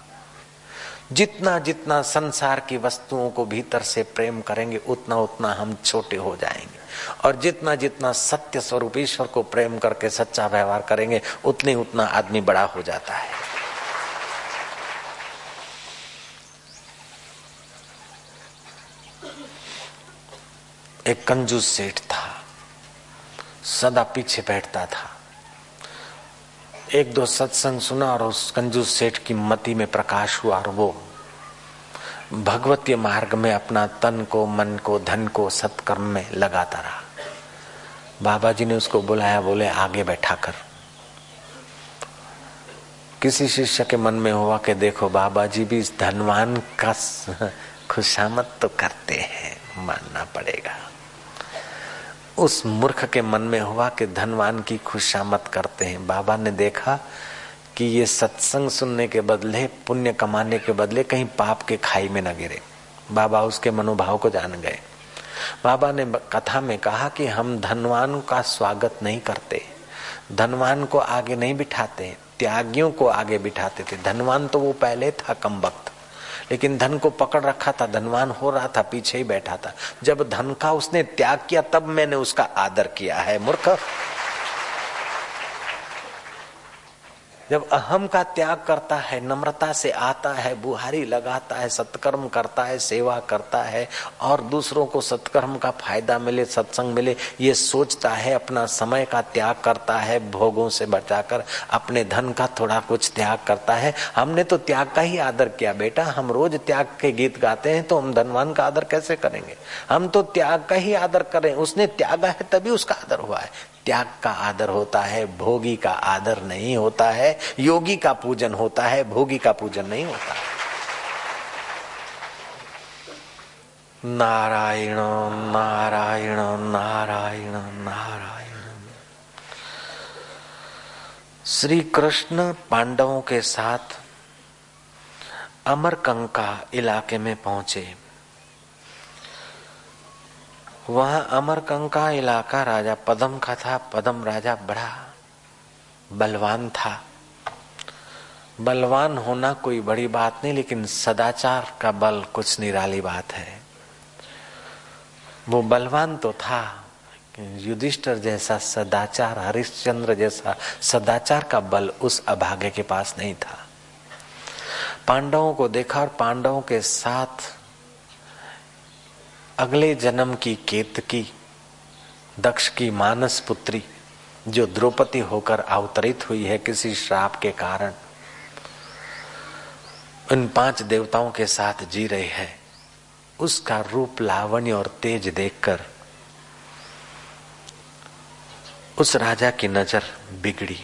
जितना जितना संसार की वस्तुओं को भीतर से प्रेम करेंगे, उतना उतना हम छोटे हो जाएँगे। और जितना जितना सत्य स्वरूप ईश्वर को प्रेम करके सच्चा व्यवहार करेंगे, उतने उतना आदमी बड़ा हो जाता है। एक कंजूस सेठ था, सदा पीछे बैठता था। एक दो सत्संग सुना और उस कंजूस सेठ की मति में प्रकाश हुआ और वो भगवतीय मार्ग में अपना तन को, मन को, धन को सत्कर्म में लगाता रहा। बाबा जी ने उसको बुलाया, बोले, आगे बैठा कर। किसी शिष्य के मन में हुआ कि देखो बाबा जी भी इस धनवान का खुशामद तो करते हैं, मानना पड़ेगा। उस मूर्ख के मन में हुआ कि धनवान की खुशामत करते हैं। बाबा ने देखा कि ये सत्संग सुनने के बदले, पुण्य कमाने के बदले कहीं पाप के खाई में न गिरे। बाबा उसके मनोभाव को जान गए। बाबा ने कथा में कहा कि हम धनवान का स्वागत नहीं करते। धनवान को आगे नहीं बिठाते, त्यागियों को आगे बिठाते थे। धनवान तो वो पहले था कम वक्त लेकिन धन को पकड़ रखा था, धनवान हो रहा था, पीछे ही बैठा था। जब धन का उसने त्याग किया, तब मैंने उसका आदर किया है, मूर्ख। जब अहम का त्याग करता है, नम्रता से आता है, बुहारी लगाता है, सत्कर्म करता है, सेवा करता है और दूसरों को सत्कर्म का फ़ायदा मिले, सत्संग मिले, ये सोचता है, अपना समय का त्याग करता है, भोगों से बचाकर अपने धन का थोड़ा कुछ त्याग करता है। हमने तो त्याग का ही आदर किया, बेटा, हम रोज त्याग के गीत गाते हैं तो हम धनवान का आदर कैसे करेंगे? हम तो त्याग का ही आदर करें, उसने त्यागा है तभी उसका आदर हुआ है। त्याग का आदर होता है, भोगी का आदर नहीं होता है, योगी का पूजन होता है, भोगी का पूजन नहीं होता नारायण नारायण नारायण नारायण। श्री कृष्ण पांडवों के साथ अमरकंका इलाके में पहुँचे। वह अमरकंका इलाका राजा पदम का था, पदम राजा बड़ा बलवान था। बलवान होना कोई बड़ी बात नहीं, लेकिन सदाचार का बल कुछ निराली बात है। वो बलवान तो था, युधिष्ठर जैसा सदाचार, हरिश्चंद्र जैसा सदाचार का बल उस अभागे के पास नहीं था। पांडवों को देखा और पांडवों के साथ अगले जन्म की केतकी दक्ष की मानस पुत्री, जो द्रौपदी होकर अवतरित हुई है किसी श्राप के कारण, उन पाँच देवताओं के साथ जी रही है। उसका रूप लावण्य और तेज देखकर उस राजा की नज़र बिगड़ी।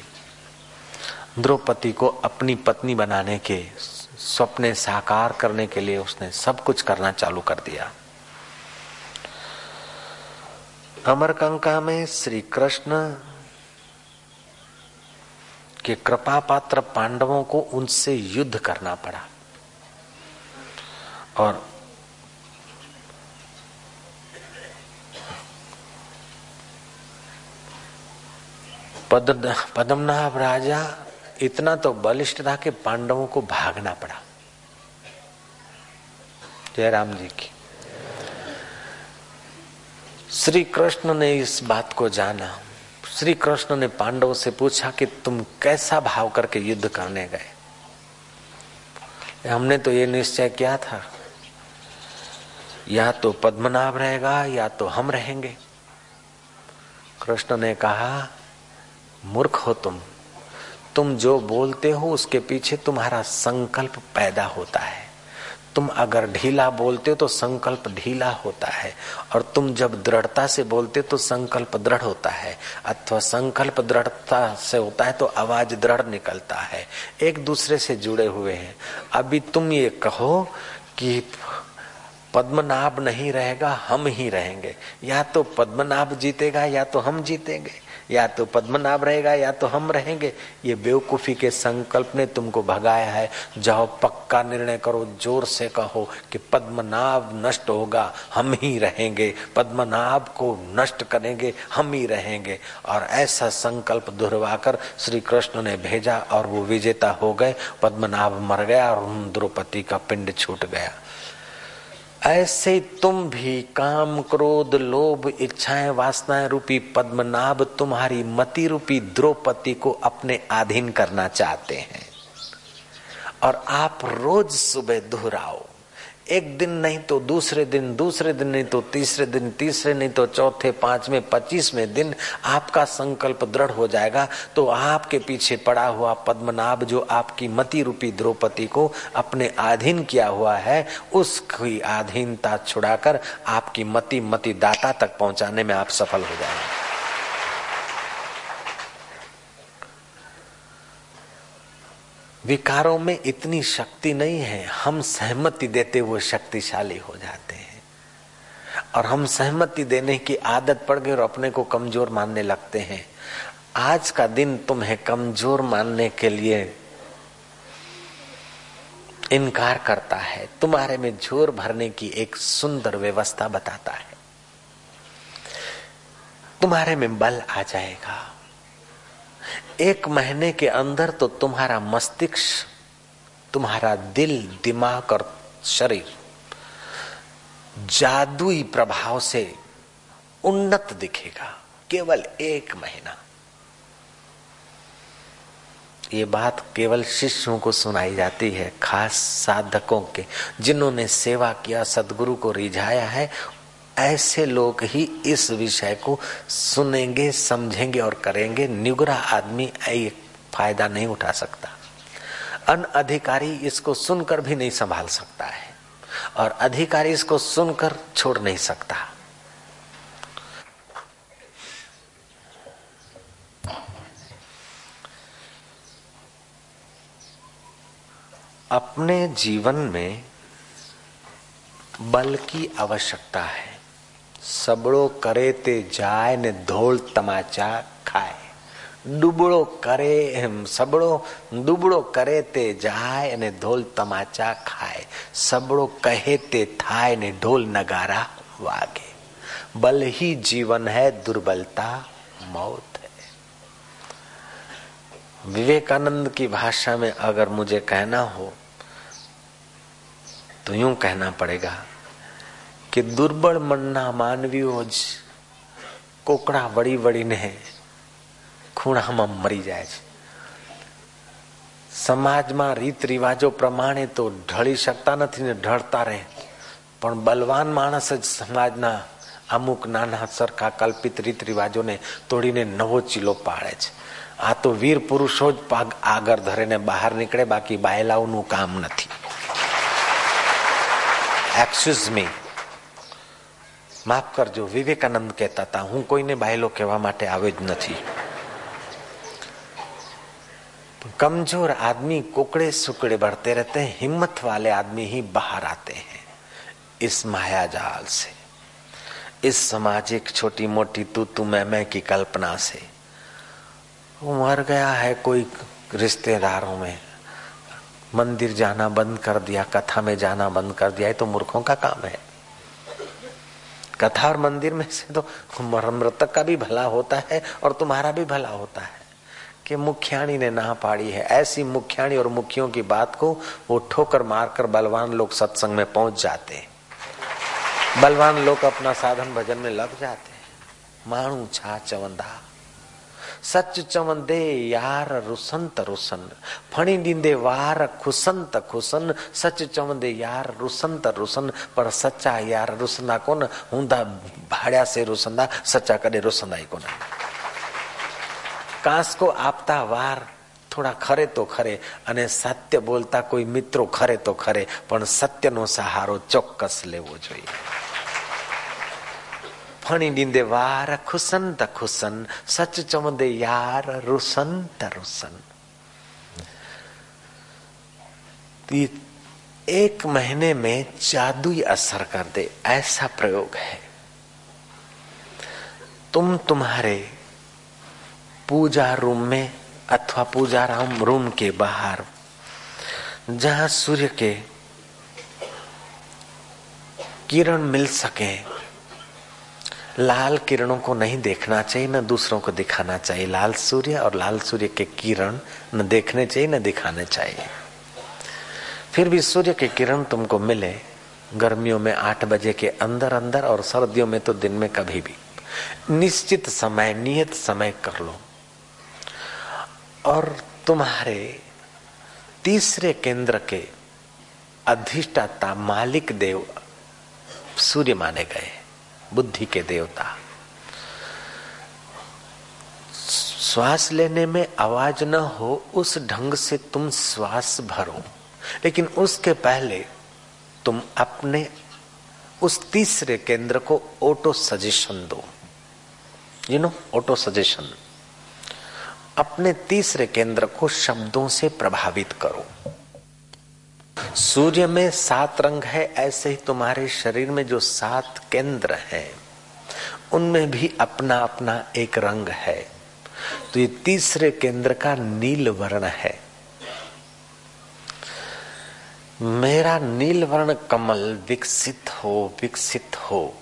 द्रौपदी को अपनी पत्नी बनाने के सपने साकार करने के लिए उसने सब कुछ करना चालू कर दिया। अमरकंका में श्री कृष्ण के कृपा पात्र पांडवों को उनसे युद्ध करना पड़ा। और पद, पद्मनाभ राजा, इतना तो बलिष्ठ था कि पांडवों को भागना पड़ा। जयराम जी की। श्री कृष्ण ने इस बात को जाना। श्री कृष्ण ने पांडव से पूछा कि तुम कैसा भाव करके युद्ध करने गए? हमने तो ये निश्चय किया था। या तो पद्मनाभ रहेगा, या तो हम रहेंगे। कृष्ण ने कहा, मूर्ख हो तुम। तुम जो बोलते हो, उसके पीछे तुम्हारा संकल्प पैदा होता है। तुम अगर ढीला बोलते हो तो संकल्प ढीला होता है, और तुम जब दृढ़ता से बोलते हो तो संकल्प दृढ़ होता है, अथवा संकल्प दृढ़ता से होता है तो आवाज़ दृढ़ निकलता है। एक दूसरे से जुड़े हुए हैं। अभी तुम ये कहो कि पद्मनाभ नहीं रहेगा, हम ही रहेंगे। या तो पद्मनाभ जीतेगा, या तो हम जीतेंगे। या तो पद्मनाभ रहेगा, या तो हम रहेंगे। ये बेवकूफ़ी के संकल्प ने तुमको भगाया है। जाओ, पक्का निर्णय करो, ज़ोर से कहो कि पद्मनाभ नष्ट होगा। हम ही रहेंगे। पद्मनाभ को नष्ट करेंगे। हम ही रहेंगे। और ऐसा संकल्प दोहरवाकर श्री कृष्ण ने भेजा और वो विजेता हो गए। पद्मनाभ मर गया और द्रौपदी का पिंड छूट गया। ऐसे तुम भी काम क्रोध, लोभ, इच्छाएँ, वासनाएँ रूपी पद्मनाभ, तुम्हारी मति रूपी द्रौपदी को अपने अधीन करना चाहते हैं। और आप रोज सुबह दोहराओ। एक दिन नहीं तो दूसरे दिन दूसरे दिन नहीं तो तीसरे दिन, तीसरे नहीं तो चौथे, पाँचवें, पच्चीसवें दिन आपका संकल्प दृढ़ हो जाएगा। तो आपके पीछे पड़ा हुआ पद्मनाभ जो आपकी मति रूपी द्रौपदी को अपने अधीन किया हुआ है, उसकी अधीनता छुड़ाकर आपकी मति मति दाता तक पहुँचाने में आप सफल हो जाएँगे। विकारों में इतनी शक्ति नहीं है, हम सहमति देते हुए शक्तिशाली हो जाते हैं। और हम सहमति देने की आदत पड़ गई और अपने को कमज़ोर मानने लगते हैं। आज का दिन तुम्हें कमज़ोर मानने के लिए इनकार करता है। तुम्हारे में ज़ोर भरने की एक सुंदर व्यवस्था बताता है। तुम्हारे में बल आ जाएगा। एक महीने के अंदर तो तुम्हारा मस्तिष्क, तुम्हारा दिल, दिमाग और शरीर जादुई प्रभाव से उन्नत दिखेगा, केवल एक महीना। ये बात केवल शिष्यों को सुनाई जाती है, खास साधकों के, जिन्होंने सेवा किया, सदगुरु को रिझाया है ऐसे लोग ही इस विषय को सुनेंगे, समझेंगे और करेंगे। निगुरा आदमी ये फ़ायदा नहीं उठा सकता। अन अधिकारी इसको सुनकर भी नहीं संभाल सकता है और अधिकारी इसको सुनकर छोड़ नहीं सकता। अपने जीवन में बल की आवश्यकता है। सबड़ो करे ते जाए ने धोल तमाचा खाए। डुबड़ो करे सबड़ो दुबड़ो करे ते जाए ने ढोल तमाचा खाए। सबड़ो कहे ते थाए ने ढोल नगारा वागे। बल ही जीवन है, दुर्बलता मौत है। विवेकानंद की भाषा में अगर मुझे कहना हो तो यूँ कहना पड़ेगा કે દુર્બળ મનના માનવીઓ જ કોકડા વળી વળીને ખૂણામાં મરી જાય છે. સમાજમાં રીત રિવાજો પ્રમાણે તો ઢળી શકતા નથી ને ઢળતા રહે. પણ બલવાન માણસ જ સમાજના અમુક નાના સરખા કલ્પિત રીત રિવાજોને તોડીને નવો ચીલો પાડે છે. આ તો વીર પુરુષો જ પાગ આગળ ધરીને બહાર નીકળે, બાકી બાયલાઓનું કામ નથી. એક્સક્યુઝ મી માફ કરજો વિવેકાનંદ કહેતા હતા હું કોઈને બાયલો કહેવા માટે આવ્યો જ નથી कमजोर आदमी कुकड़े सुकड़े बढ़ते रहते हैं हिम्मत वाले आदमी ही बाहर आते हैं इस माया जाल से इस सामाजिक छोटी मोटी तू तू मैं मैं की कल्पना से वो मर गया है कोई रिश्तेदारों में मंदिर जाना बंद कर दिया कथा में जाना बंद कर दिया ये तो मूर्खों का काम है कथा और मंदिर में से तो मृतक का भी भला होता है और तुम्हारा भी भला होता है कि मुखियाणी ने ना पाड़ी है। ऐसी मुखियाणी और मुखियों की बात को वो ठोकर मारकर बलवान लोग सत्संग में पहुँच जाते बलवान लोग अपना साधन भजन में लग जाते मानू छा चवंदा। सच चवंदे यार रुसंत रुसन फणी ॾींदे वार खुसंत खुसन सच चवंदे यार रुसंत रुसन पर सच्चा यार रुसंदा कोन हूंदा भाड़िया से रुसंदा सच्चा कॾहिं रुसंदा ई कोन કાંસકો આપતા વાર થોડા ખરે તો ખરે અને સત્ય બોલતા કોઈ મિત્રો ખરે તો ખરે પણ સત્યનો સહારો ચોક્કસ લેવો જોઈએ फणी ॾींदे वार खुसन त खुसन, सच चवंदे यार रुसन। त रुसन एक महीने में जादुई असर कर दे ऐसा प्रयोग है। तुम तुम्हारे पूजा रूम में अथवा पूजा राम रूम के बाहर, जहाँ सूर्य के किरण मिल सके लाल किरणों को नहीं देखना चाहिए, न दूसरों को दिखाना चाहिए। लाल सूर्य और लाल सूर्य के किरण न देखने चाहिए, न दिखाने चाहिए। फिर भी सूर्य के किरण तुमको मिले गर्मियों में आठ बजे के अंदर अंदर और सर्दियों में तो दिन में कभी भी। निश्चित समय, नियत समय कर लो। और तुम्हारे तीसरे केंद्र के अधिष्ठाता मालिक देव सूर्य माने गए। बुद्धि के देवता। श्वास लेने में आवाज़ न हो, उस ढंग से तुम श्वास भरो। लेकिन उसके पहले तुम अपने, उस तीसरे केंद्र को ऑटो सजेशन दो। यू नो ऑटो सजेशन अपने तीसरे केंद्र को शब्दों से प्रभावित करो। सूर्य में सात रंग है, ऐसे ही तुम्हारे शरीर में जो सात केंद्र हैं, उनमें भी अपना अपना एक रंग है। तो ये तीसरे केंद्र का नील वर्ण है। मेरा नील वर्ण कमल विकसित हो विकसित हो,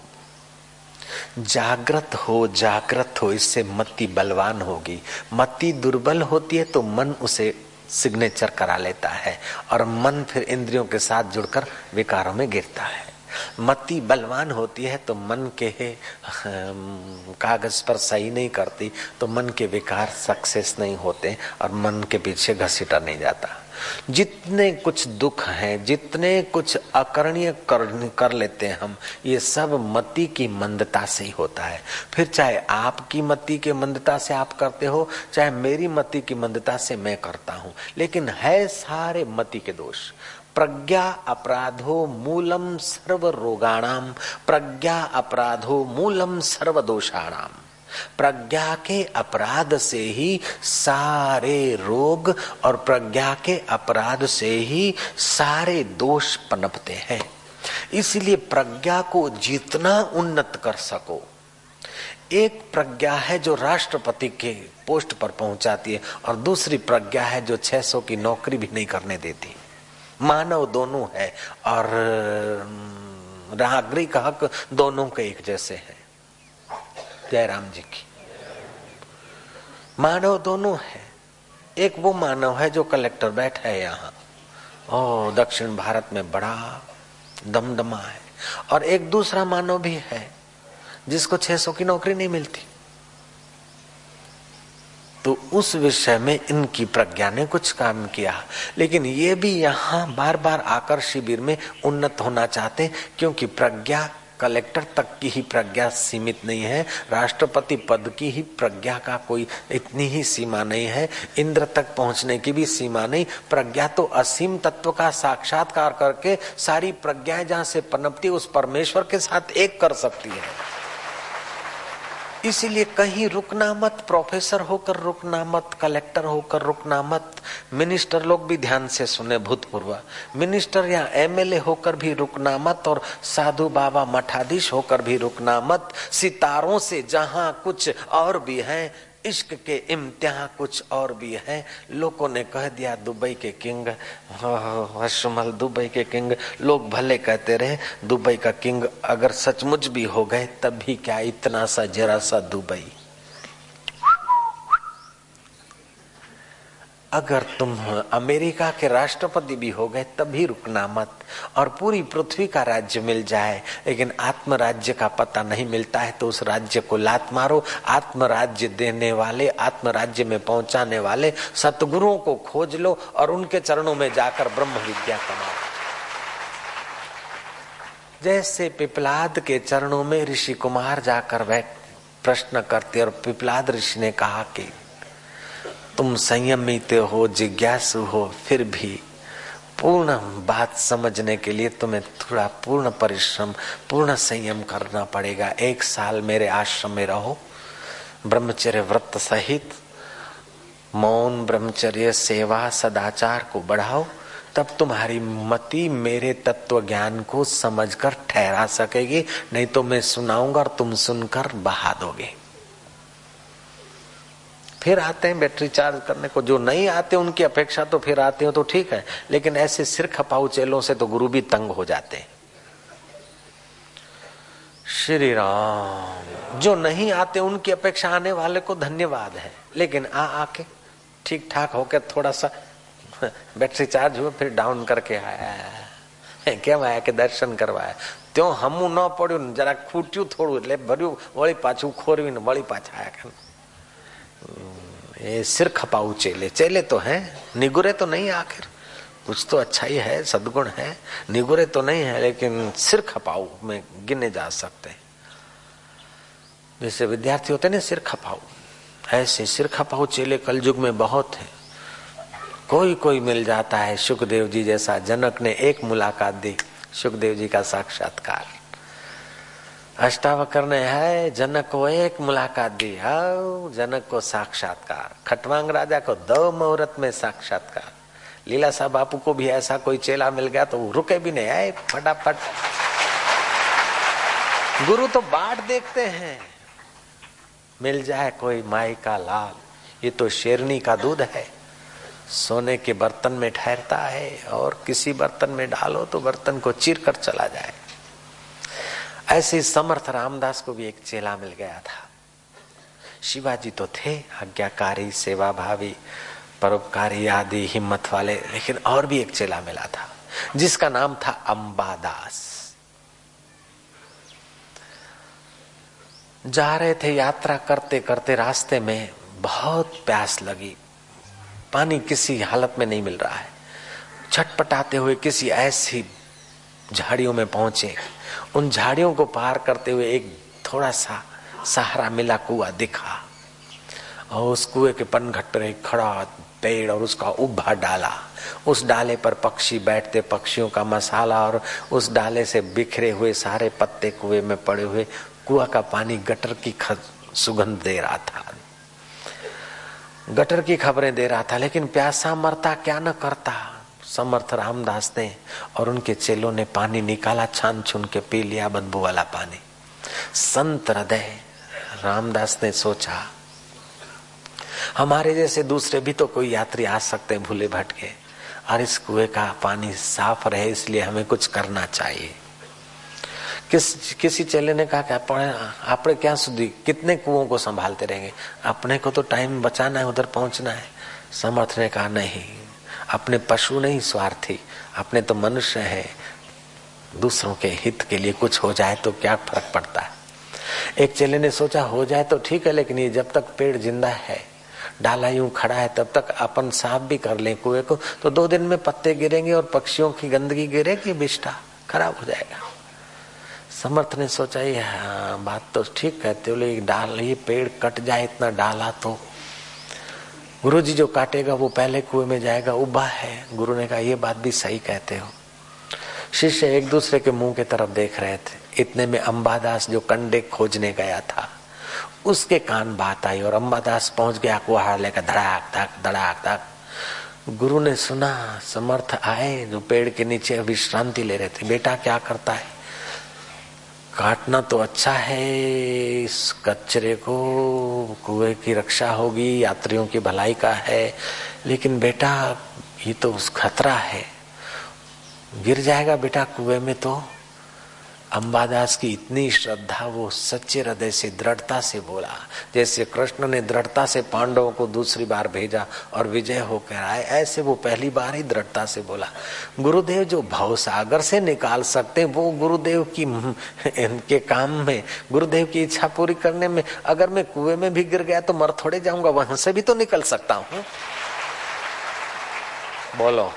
जागृत हो जागृत हो, इससे मति बलवान होगी। मति दुर्बल होती है तो मन उसे सिग्नेचर करा लेता है और मन फिर इंद्रियों के साथ जुड़कर विकारों में गिरता है। मती बलवान होती है तो मन के कागज़ पर सही नहीं करती तो मन के विकार सक्सेस नहीं होते और मन के पीछे घसीटा नहीं जाता। जितने कुछ दुख हैं जितने कुछ अकरणीय कर, कर लेते हैं हम ये सब मति की मंदता से ही होता है। फिर चाहे आपकी मति के मंदता से आप करते हो चाहे मेरी मति की मंदता से मैं करता हूँ लेकिन है सारे मति के दोष। प्रज्ञा अपराधो मूलम सर्व रोगाणाम प्रज्ञा अपराधो मूलम सर्व दोषाणाम प्रज्ञा के अपराध से ही सारे रोग और प्रज्ञा के अपराध से ही सारे दोष पनपते हैं। इसलिए प्रज्ञा को जितना उन्नत कर सको। एक प्रज्ञा है जो राष्ट्रपति के पोस्ट पर पहुंचाती है और दूसरी प्रज्ञा है जो 600 की नौकरी भी नहीं करने देती। मानव दोनों है और नागरिक हक दोनों के एक जैसे हैं। जयराम जी की। मानव दोनों है। एक वो मानव है जो कलेक्टर बैठा है यहाँ। ओ दक्षिण भारत में बड़ा दमदमा है। और एक दूसरा मानव भी है, जिसको 600 की नौकरी नहीं मिलती। तो उस विषय में इनकी प्रज्ञा ने कुछ काम किया। लेकिन ये भी यहाँ बार बार आकर शिविर में उन्नत होना चाहते क्योंकि प्रज्ञा कलेक्टर तक की ही प्रज्ञा सीमित नहीं है, राष्ट्रपति पद की ही प्रज्ञा का कोई इतनी ही सीमा नहीं है, इंद्र तक पहुँचने की भी सीमा नहीं, प्रज्ञा तो असीम तत्व का साक्षात्कार करके सारी प्रज्ञाएँ जहाँ से पनपती, उस परमेश्वर के साथ एक कर सकती है। इसीलिए कहीं रुकना मत प्रोफेसर होकर रुकना मत कलेक्टर होकर रुकना मत। मिनिस्टर लोग भी ध्यान से सुने भूतपूर्व। मिनिस्टर या एमएलए होकर भी रुकना मत और साधु बाबा मठाधीश होकर भी रुकना मत। सितारों से जहाँ कुछ और भी है इश्क के इम्तिहा कुछ और भी है। लोगों ने कह दिया, दुबई के किंग हशमल दुबई के किंग। लोग भले कहते रहे, दुबई का किंग अगर सचमुच भी हो गए, तब भी क्या इतना सा जरा सा दुबई? अगर तुम अमेरिका के राष्ट्रपति भी हो गए, तभी रुकना मत और पूरी पृथ्वी का राज्य मिल जाए। लेकिन आत्म राज्य का पता नहीं मिलता है तो उस राज्य को लात मारो। आत्म राज्य देने वाले आत्म राज्य में पहुँचाने वाले सतगुरुओं को खोज लो और उनके चरणों में जाकर ब्रह्म विद्या कमाओ। जैसे पिपलाद के चरणों में ऋषि कुमार जाकर वह प्रश्न करते और पिपलाद ऋषि ने कहा कि तुम संयमित हो, जिज्ञासु हो, फिर भी पूर्ण बात समझने के लिए तुम्हें थोड़ा पूर्ण परिश्रम, पूर्ण संयम करना पड़ेगा। एक साल मेरे आश्रम में रहो, ब्रह्मचर्य व्रत सहित, मौन ब्रह्मचर्य सेवा सदाचार को बढ़ाओ, तब तुम्हारी मति मेरे तत्व ज्ञान को समझकर ठहरा सकेगी, नहीं तो मैं सुनाऊँगा और तुम सुनकर बहा दोगे। फिर आते हैं बैटरी चार्ज करने को जो नहीं आते उनकी अपेक्षा तो फिर आते हो तो ठीक है लेकिन ऐसे सिर खपाऊ चेलों से तो गुरु भी तंग हो जाते हैं श्री राम जो नहीं आते उनकी अपेक्षा आने वाले को धन्यवाद है लेकिन आ आके ठीक ठाक होकर थोड़ा सा बैटरी चार्ज हुआ फिर डाउन करके आया કેમ આયા કે દર્શન કરવા ત્યો હમું ન પડ્યું જરા ખૂટ્યું થોડું એટલે ભર્યું વળી પાછું ખોરવીને વળી પાછા આયા ये सिर खपाऊ चेले। चेले तो हैं, निगुरे तो नहीं आखिर। कुछ तो अच्छा ही है सदगुण है। निगुरे तो नहीं है, लेकिन सिर खपाऊ में गिने जा सकते हैं। जैसे विद्यार्थी होते ना, सिर खपाऊ। ऐसे सिर खपाऊ चेले कलयुग में बहुत है। कोई कोई मिल जाता है सुखदेव जी जैसा। जनक ने एक मुलाकात दी सुखदेव जी का साक्षात्कार। अष्टावकर ने है, जनक को एक मुलाकात दी, हाउ, जनक को साक्षात्कार। खटवांग राजा को दो मुहूर्त में साक्षात्कार। लीला साहब बापू को भी ऐसा कोई चेला मिल गया तो रुके भी नहीं, आए, फटाफट। गुरु तो बाट देखते हैं। मिल जाए कोई माई का लाल, ये तो शेरनी का दूध है। सोने के बर्तन में ठहरता है, और किसी बर्तन में डालो तो बर्तन को चीर कर चला जाए। ऐसे समर्थ रामदास को भी एक चेला मिल गया था। शिवाजी तो थे, आज्ञाकारी सेवा भावी परोपकारी आदि, हिम्मत वाले, लेकिन और भी एक चेला मिला था, जिसका नाम था अंबादास। जा रहे थे यात्रा करते करते रास्ते में बहुत प्यास लगी। पानी किसी हालत में नहीं मिल रहा है। छटपटाते हुए किसी ऐसी झाड़ियों में पहुँचे। उन झाड़ियों को पार करते हुए एक थोड़ा सा सहारा मिला कुआ दिखा। और उस कुएँ के पनघट एक खड़ा पेड़ और उसका उभा डाला। उस डाले पर पक्षी बैठते, पक्षियों का मसाला और उस डाले से बिखरे हुए सारे पत्ते कुएँ में पड़े हुए कुआ का पानी गटर की सुगंध दे रहा था। गटर की खबरें दे रहा था, लेकिन प्यासा मरता क्या न करता। समर्थ रामदास ने और उनके चेलों ने पानी निकाला, छान छुन के पी लिया बदबू वाला पानी। संत हृदय, रामदास ने सोचा, हमारे जैसे दूसरे भी तो कोई यात्री आ सकते हैं भूले भटके, और इस कुएँ का पानी साफ़ रहे, इसलिए हमें कुछ करना चाहिए। किस, किसी चेले ने कहा कि आप क्या सुधी, कितने कुओं को संभालते रहेंगे? अपने को तो टाइम बचाना है, उधर पहुँचना है। समर्थ ने कहा, नहीं अपने पशु नहीं स्वार्थी। अपने तो मनुष्य है। दूसरों के हित के लिए कुछ हो जाए तो क्या फ़र्क पड़ता है? एक चेले ने सोचा हो जाए तो ठीक है लेकिन ये जब तक पेड़ ज़िंदा है डाला यूँ खड़ा है तब तक अपन साफ़ भी कर ले कुएँ को तो दो दिन में पत्ते गिरेंगे और पक्षियों की गंदगी गिरेगी बिष्टा खराब हो जाएगा। समर्थ ने सोचा ये हाँ, बात तो ठीक कहते हो लेकिन डाल ये पेड़ कट जाए इतना डाला तो गुरु जी जो काटेगा, वो पहले कुएँ में जाएगा। उबा है। गुरु ने कहा, ये बात भी सही कहते हो। शिष्य एक दूसरे के मुँह की तरफ़ देख रहे थे। इतने में अंबादास जो कंडे खोजने गया था, उसके कान बात आई और अंबादास पहुँच गया कुहाड़ लेकर धड़ाक धक धड़ाक धक गुरु ने सुना, समर्थ आए, जो पेड़ के नीचे विश्रांति ले रहे थे। बेटा, क्या करता है? काटना तो अच्छा है, इस कचरे को, कुएँ की रक्षा होगी, यात्रियों की भलाई का है, लेकिन बेटा, ये तो उस खतरा है। गिर जाएगा बेटा कुएँ में तो। अंबादास की इतनी श्रद्धा, वो सच्चे हृदय से, दृढ़ता से बोला। जैसे कृष्ण ने दृढ़ता से पांडवों को दूसरी बार भेजा और विजय होकर आए, ऐसे वो पहली बार ही दृढ़ता से बोला। गुरुदेव जो भाव सागर से निकाल सकते, वो गुरुदेव की इनके काम में, गुरुदेव की इच्छा पूरी करने में, अगर मैं कुएँ में भी गिर गया तो मर थोड़े जाऊँगा, वहाँ से भी तो निकल सकता हूँ। बोलो।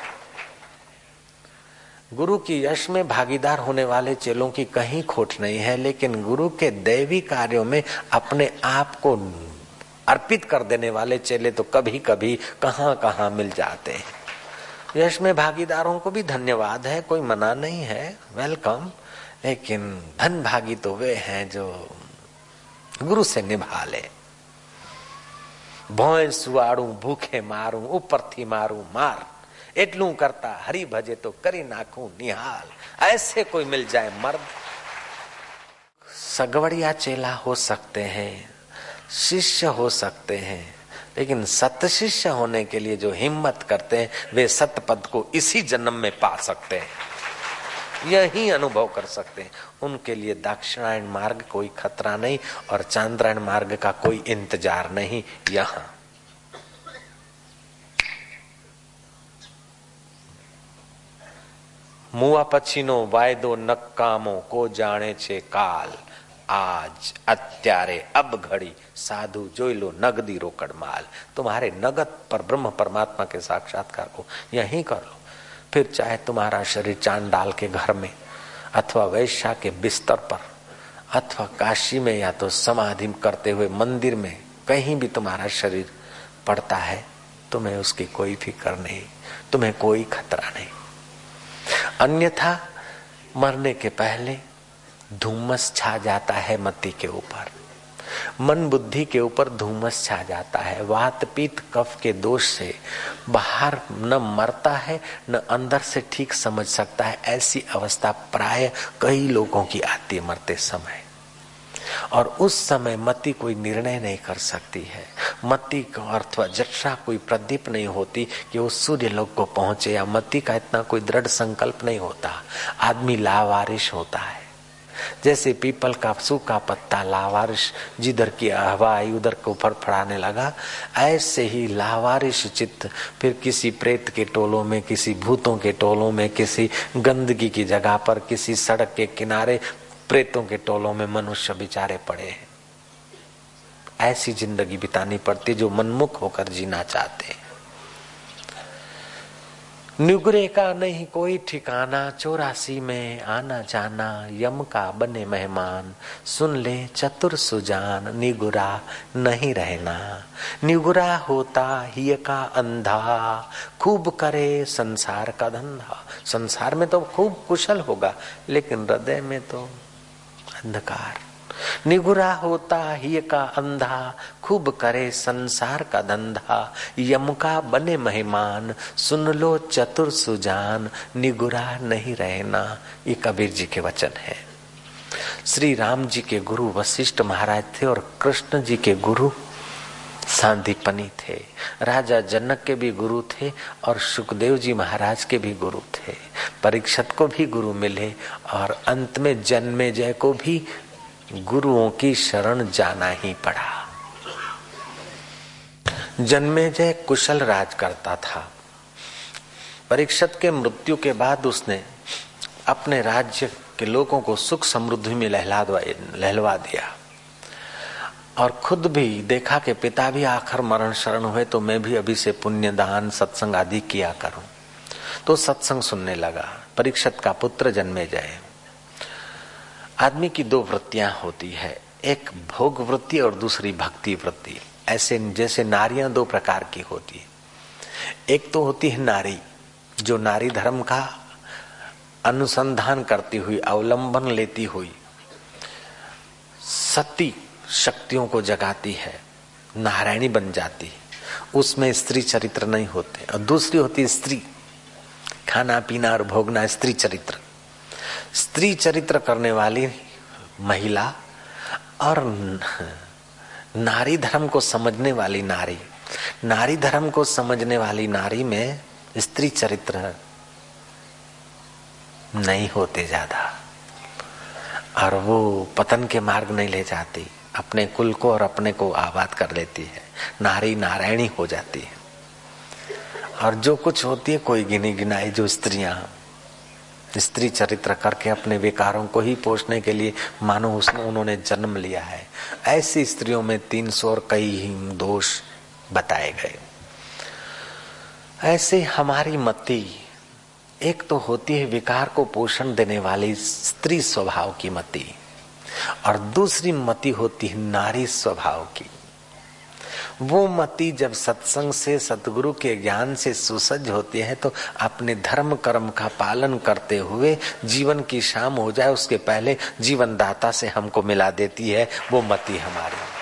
गुरु की यश में भागीदार होने वाले चेलों की कहीं खोट नहीं है, लेकिन गुरु के दैवी कार्यों में अपने आप को अर्पित कर देने वाले चेले तो कभी कभी कहाँ कहाँ मिल जाते हैं। यश में भागीदारों को भी धन्यवाद है, कोई मना नहीं है वेलकम लेकिन धन भागी तो वे हैं जो गुरु से निभा ले। भूखे मारू, ऊपर थी मारू, मार। એટલું કરતા હરી ભજે તો કરી નાખું નિહાલ ऐसे कोई मिल जाए मर्द सगवड़िया चेला हो सकते हैं शिष्य हो सकते हैं लेकिन सत शिष्य होने के लिए जो हिम्मत करते हैं वे सत पद को इसी जन्म में पा सकते हैं यही अनुभव कर सकते हैं उनके लिए दक्षिणायन मार्ग कोई खतरा नहीं और चांद्रायण मार्ग का कोई इंतजार नहीं यहाँ મુવા પછીનો વાયદો નકામો કો જાણે છે કાલ आज अत्यारे अब घड़ी साधु जो लो नगदी रोकड़ माल तुम्हारे नगद पर ब्रह्म परमात्मा के साक्षात्कार को यहीं कर लो फिर चाहे तुम्हारा शरीर चांडाल के घर में अथवा वैश्या के बिस्तर पर अथवा काशी में या तो समाधि करते हुए मंदिर में कहीं भी तुम्हारा शरीर पड़ता है तुम्हें उसकी कोई फिक्र नहीं तुम्हें कोई खतरा नहीं अन्यथा मरने के पहले धूमस छा जाता है मति के ऊपर। मन बुद्धि के ऊपर धूमस छा जाता है। वात पीत कफ के दोष से बाहर न मरता है, न अंदर से ठीक समझ सकता है। ऐसी अवस्था प्राय कई लोगों की आती है मरते समय। और उस समय मति कोई निर्णय नहीं कर सकती है। मति को अथवा जक्षा कोई प्रदीप नहीं होती कि वो सूर्य लोग को पहुँचे, या मति का इतना कोई दृढ़ संकल्प नहीं होता। आदमी लावारिश होता है। जैसे पीपल का सूखा पत्ता लावारिश, जिधर की हवा आई उधर को फड़फड़ाने लगा, ऐसे ही लावारिश चित्त फिर किसी प्रेत के टोलों में, किसी भूतों के टोलों में, किसी गंदगी की जगह पर, किसी सड़क के किनारे प्रेतों के टोलों में मनुष्य बिचारे पड़े हैं। ऐसी ज़िंदगी बितानी पड़ती जो मनमुख होकर जीना चाहते हैं। नुगरे का नहीं कोई ठिकाना, चौरासी में आना जाना, यम का बने मेहमान, सुन ले चतुर सुजान, निगुरा नहीं रहना। निगुरा होता ही का अंधा, खूब करे संसार का धंधा। संसार में तो खूब कुशल होगा, लेकिन हृदय में तो अंधकार। निगुरा होता ही का अंधा, खूब करे संसार का धंधा। यम का बने मेहमान, सुन लो चतुर सुजान, निगुरा नहीं रहना। ये कबीर जी के वचन है। श्री राम जी के गुरु वशिष्ठ महाराज थे और कृष्ण जी के गुरु सांदीपनी थे। राजा जनक के भी गुरु थे और सुखदेव जी महाराज के भी गुरु थे। परीक्षत को भी गुरु मिले और अंत में जन्मे जय को भी गुरुओं की शरण जाना ही पड़ा। जन्मे जय कुशल राज करता था। परीक्षत के मृत्यु के बाद उसने अपने राज्य के लोगों को सुख समृद्धि में लहला लहलवा दिया। और खुद भी देखा कि पिता भी आखिर मरण शरण हुए तो मैं भी अभी से पुण्य, दान, सत्संग आदि किया करूँ। तो सत्संग सुनने लगा। परीक्षत का पुत्र जन्मे जाए आदमी की दो वृत्तियाँ होती है, एक भोग वृत्ति और दूसरी भक्ति वृत्ति। ऐसे जैसे नारियाँ दो प्रकार की होती है। एक तो होती है नारी, जो नारी धर्म का अनुसंधान करती हुई, अवलंबन लेती हुई सती शक्तियों को जगाती है, नारायणी बन जाती है। उसमें स्त्री चरित्र नहीं होते। और दूसरी होती स्त्री, खाना पीना और भोगना स्त्री चरित्र। स्त्री चरित्र करने वाली महिला और नारी धर्म को समझने वाली नारी। नारी धर्म को समझने वाली नारी में स्त्री चरित्र नहीं होते ज़्यादा। और वो पतन के मार्ग नहीं ले जाती, अपने कुल को और अपने को आबाद कर लेती है। नारी नारायणी हो जाती है। और जो कुछ होती है, कोई गिनी गिनाई, जो स्त्रियाँ स्त्री चरित्र करके अपने विकारों को ही पोषने के लिए मानो उसने, उन्होंने जन्म लिया है। ऐसी स्त्रियों में तीन सौ और कई ही दोष बताए गए। ऐसे हमारी मति, एक तो होती है विकार को पोषण देने वाली स्त्री स्वभाव की मति, और दूसरी मति होती है नारी स्वभाव की। वो मति जब सत्संग से सतगुरु के ज्ञान से सुसज्ज होती है तो अपने धर्म कर्म का पालन करते हुए जीवन की शाम हो जाए, उसके पहले जीवनदाता से हमको मिला देती है, वो मति हमारी